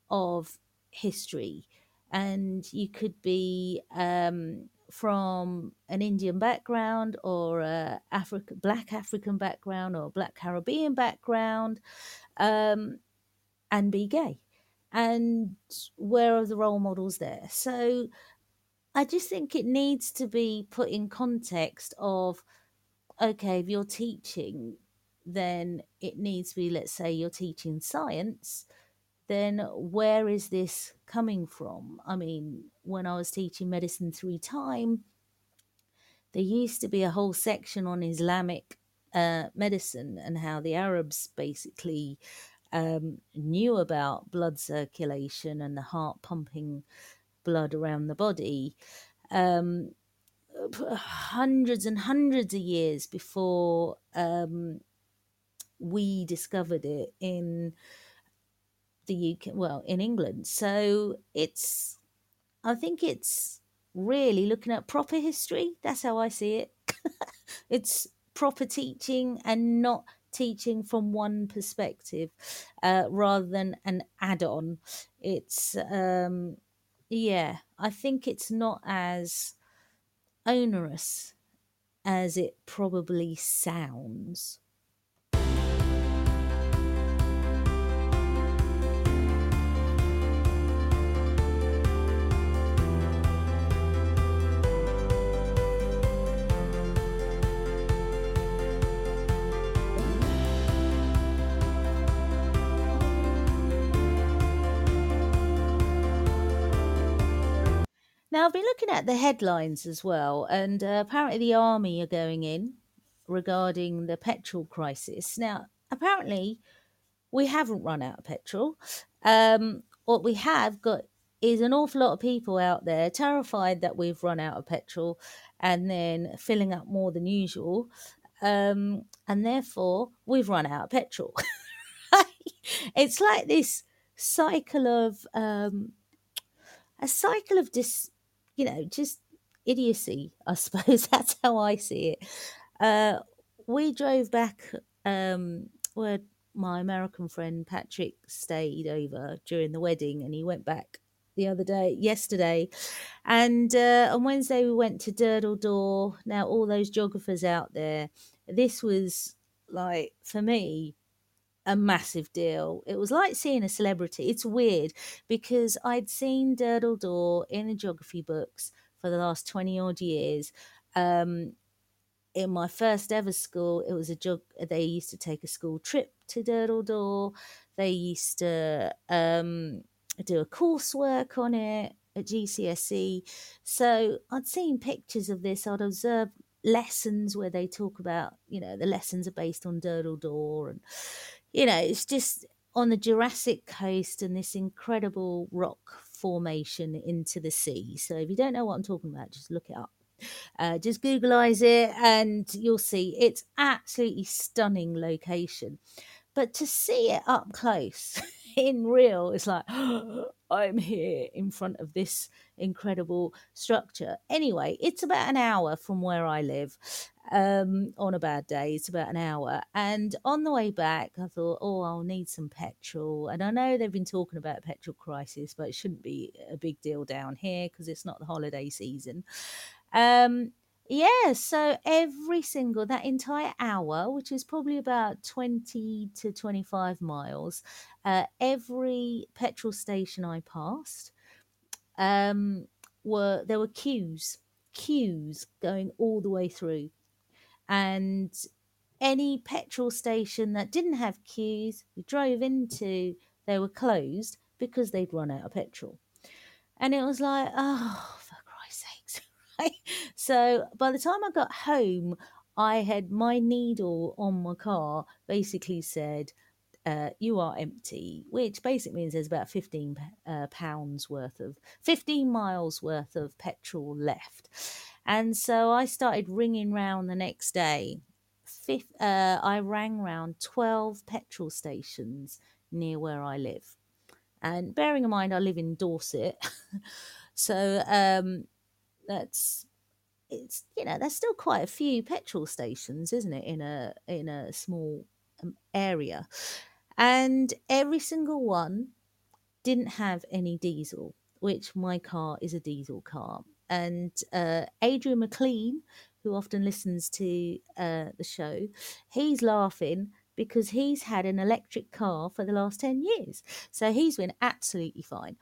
of history. And you could be um, from an Indian background or a Black African background or Black Caribbean background um, and be gay and where are the role models there? So I just think it needs to be put in context of okay, if you're teaching, then it needs to be, let's say, you're teaching science, then where is this coming from? I mean, when I was teaching medicine through time, there used to be a whole section on Islamic uh, medicine and how the Arabs basically um, knew about blood circulation and the heart pumping blood around the body um, hundreds and hundreds of years before um, we discovered it in the UK, well, in England. So it's, I think it's really looking at proper history. That's how I see it. it's proper teaching and not teaching from one perspective uh, rather than an add on. It's, um, yeah, I think it's not as onerous as it probably sounds. Now, I've been looking at the headlines as well, and uh, apparently the army are going in regarding the petrol crisis. Now, apparently, we haven't run out of petrol. Um, what we have got is an awful lot of people out there terrified that we've run out of petrol and then filling up more than usual. Um, and therefore, we've run out of petrol. it's like this cycle of um, a cycle of dis you know, just idiocy, I suppose. That's how I see it. Uh, we drove back um, where my American friend Patrick stayed over during the wedding, and he went back the other day, yesterday. And uh, on Wednesday, we went to Durdle Door. Now, all those geographers out there, this was like, for me, a massive deal. It was like seeing a celebrity. It's weird because I'd seen Durdle Door in the geography books for the last 20 odd years. Um, in my first ever school, it was a jog. They used to take a school trip to Durdle Door. They used to um, do a coursework on it at GCSE. So I'd seen pictures of this. I'd observed lessons where they talk about, you know, the lessons are based on Durdle Door and you know, it's just on the Jurassic coast and this incredible rock formation into the sea. So if you don't know what I'm talking about, just look it up. Uh, just Googleize it and you'll see it's absolutely stunning location. But to see it up close in real, it's like, I'm here in front of this incredible structure. Anyway, it's about an hour from where I live. Um, on a bad day, it's about an hour. And on the way back, I thought, oh, I'll need some petrol. And I know they've been talking about petrol crisis, but it shouldn't be a big deal down here because it's not the holiday season. Um, yeah, so every single that entire hour, which is probably about 20 to 25 miles, uh, every petrol station I passed, um, were there were queues, queues going all the way through, and any petrol station that didn't have queues, we drove into, they were closed because they'd run out of petrol, and it was like, oh, for Christ's sakes? So by the time I got home, I had my needle on my car basically said, uh, you are empty, which basically means there's about 15 uh, pounds worth of, 15 miles worth of petrol left. And so I started ringing round the next day. Fifth, uh, I rang round 12 petrol stations near where I live. And bearing in mind, I live in Dorset. so um, that's it's you know there's still quite a few petrol stations isn't it in a in a small um, area and every single one didn't have any diesel, which my car is a diesel car. And uh, Adrian McLean, who often listens to uh, the show, he's laughing because he's had an electric car for the last 10 years. So he's been absolutely fine.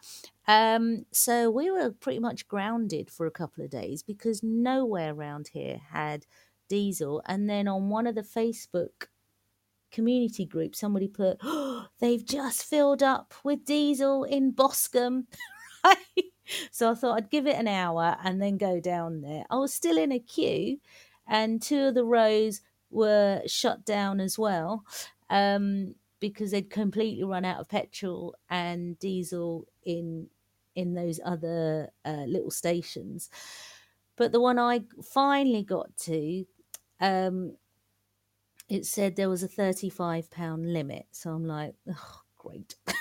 Um, so we were pretty much grounded for a couple of days because nowhere around here had diesel. And then on one of the Facebook community group, somebody put, oh, they've just filled up with diesel in Boscombe. right? So I thought I'd give it an hour and then go down there. I was still in a queue, and two of the rows were shut down as well um, because they'd completely run out of petrol and diesel in in those other uh, little stations. But the one I finally got to, um, it said there was a 35 pound limit so i'm like oh great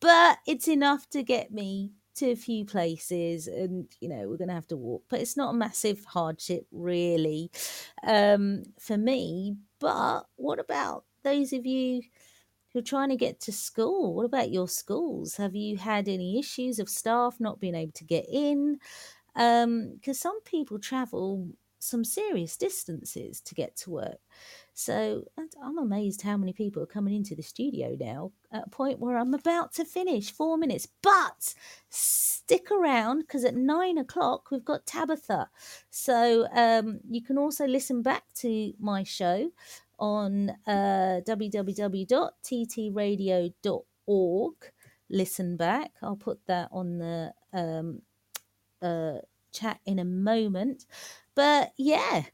but it's enough to get me to a few places and you know we're going to have to walk but it's not a massive hardship really um, for me. But what about those of you who are trying to get to school? What about your schools? Have you had any issues of staff not being able to get in? Because um, some people travel some serious distances to get to work. So I'm amazed how many people are coming into the studio now at a point where I'm about to finish four minutes. But stick around because at nine o'clock we've got Tabitha. So um, you can also listen back to my show on uh, www.ttradio.org. Listen back. I'll put that on the um, uh, chat in a moment. But yeah,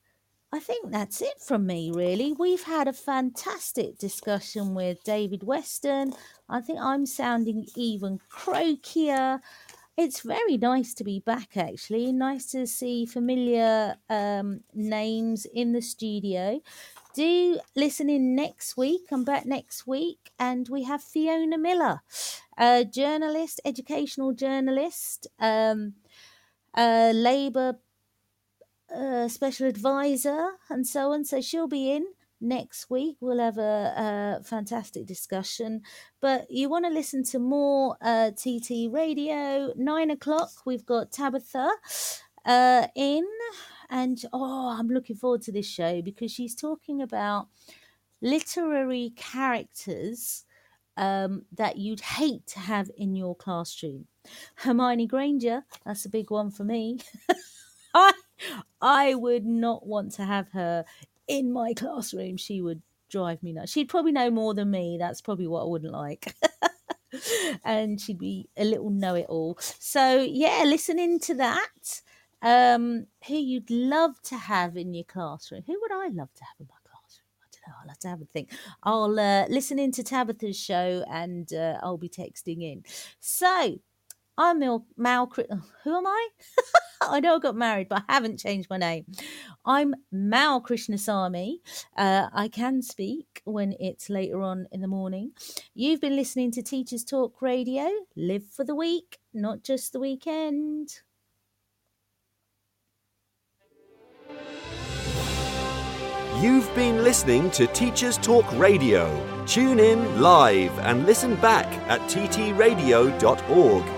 I think that's it from me, really. We've had a fantastic discussion with David Weston. I think I'm sounding even croakier. It's very nice to be back, actually. Nice to see familiar um, names in the studio. Do listen in next week. I'm back next week, and we have Fiona Millar, a journalist, educational journalist, um, a Labour special advisor and so on. So she'll be in next week. We'll have a, a fantastic discussion. But you want to listen to more uh, TT Radio, nine o'clock. We've got Tabitha uh, in. And oh, I'm looking forward to this show because she's talking about literary characters um, that you'd hate to have in your classroom. Hermione Granger, that's a big one for me. I would not want to have her in my classroom. She would drive me nuts. She'd probably know more than me. That's probably what I wouldn't like. and she'd be a little know it all. So, yeah, listening to that. Um, who you'd love to have in your classroom? Who would I love to have in my classroom? I don't know. I'll have to have a think. I'll uh, listen into Tabitha's show and uh, I'll be texting in. So, I'm Mal. Mal who am I? I know I got married, but I haven't changed my name. I'm Mal Krishnasamy. Uh, I can speak when it's later on in the morning. You've been listening to Teachers Talk Radio. Live for the week, not just the weekend. You've been listening to Teachers Talk Radio. Tune in live and listen back at ttradio.org.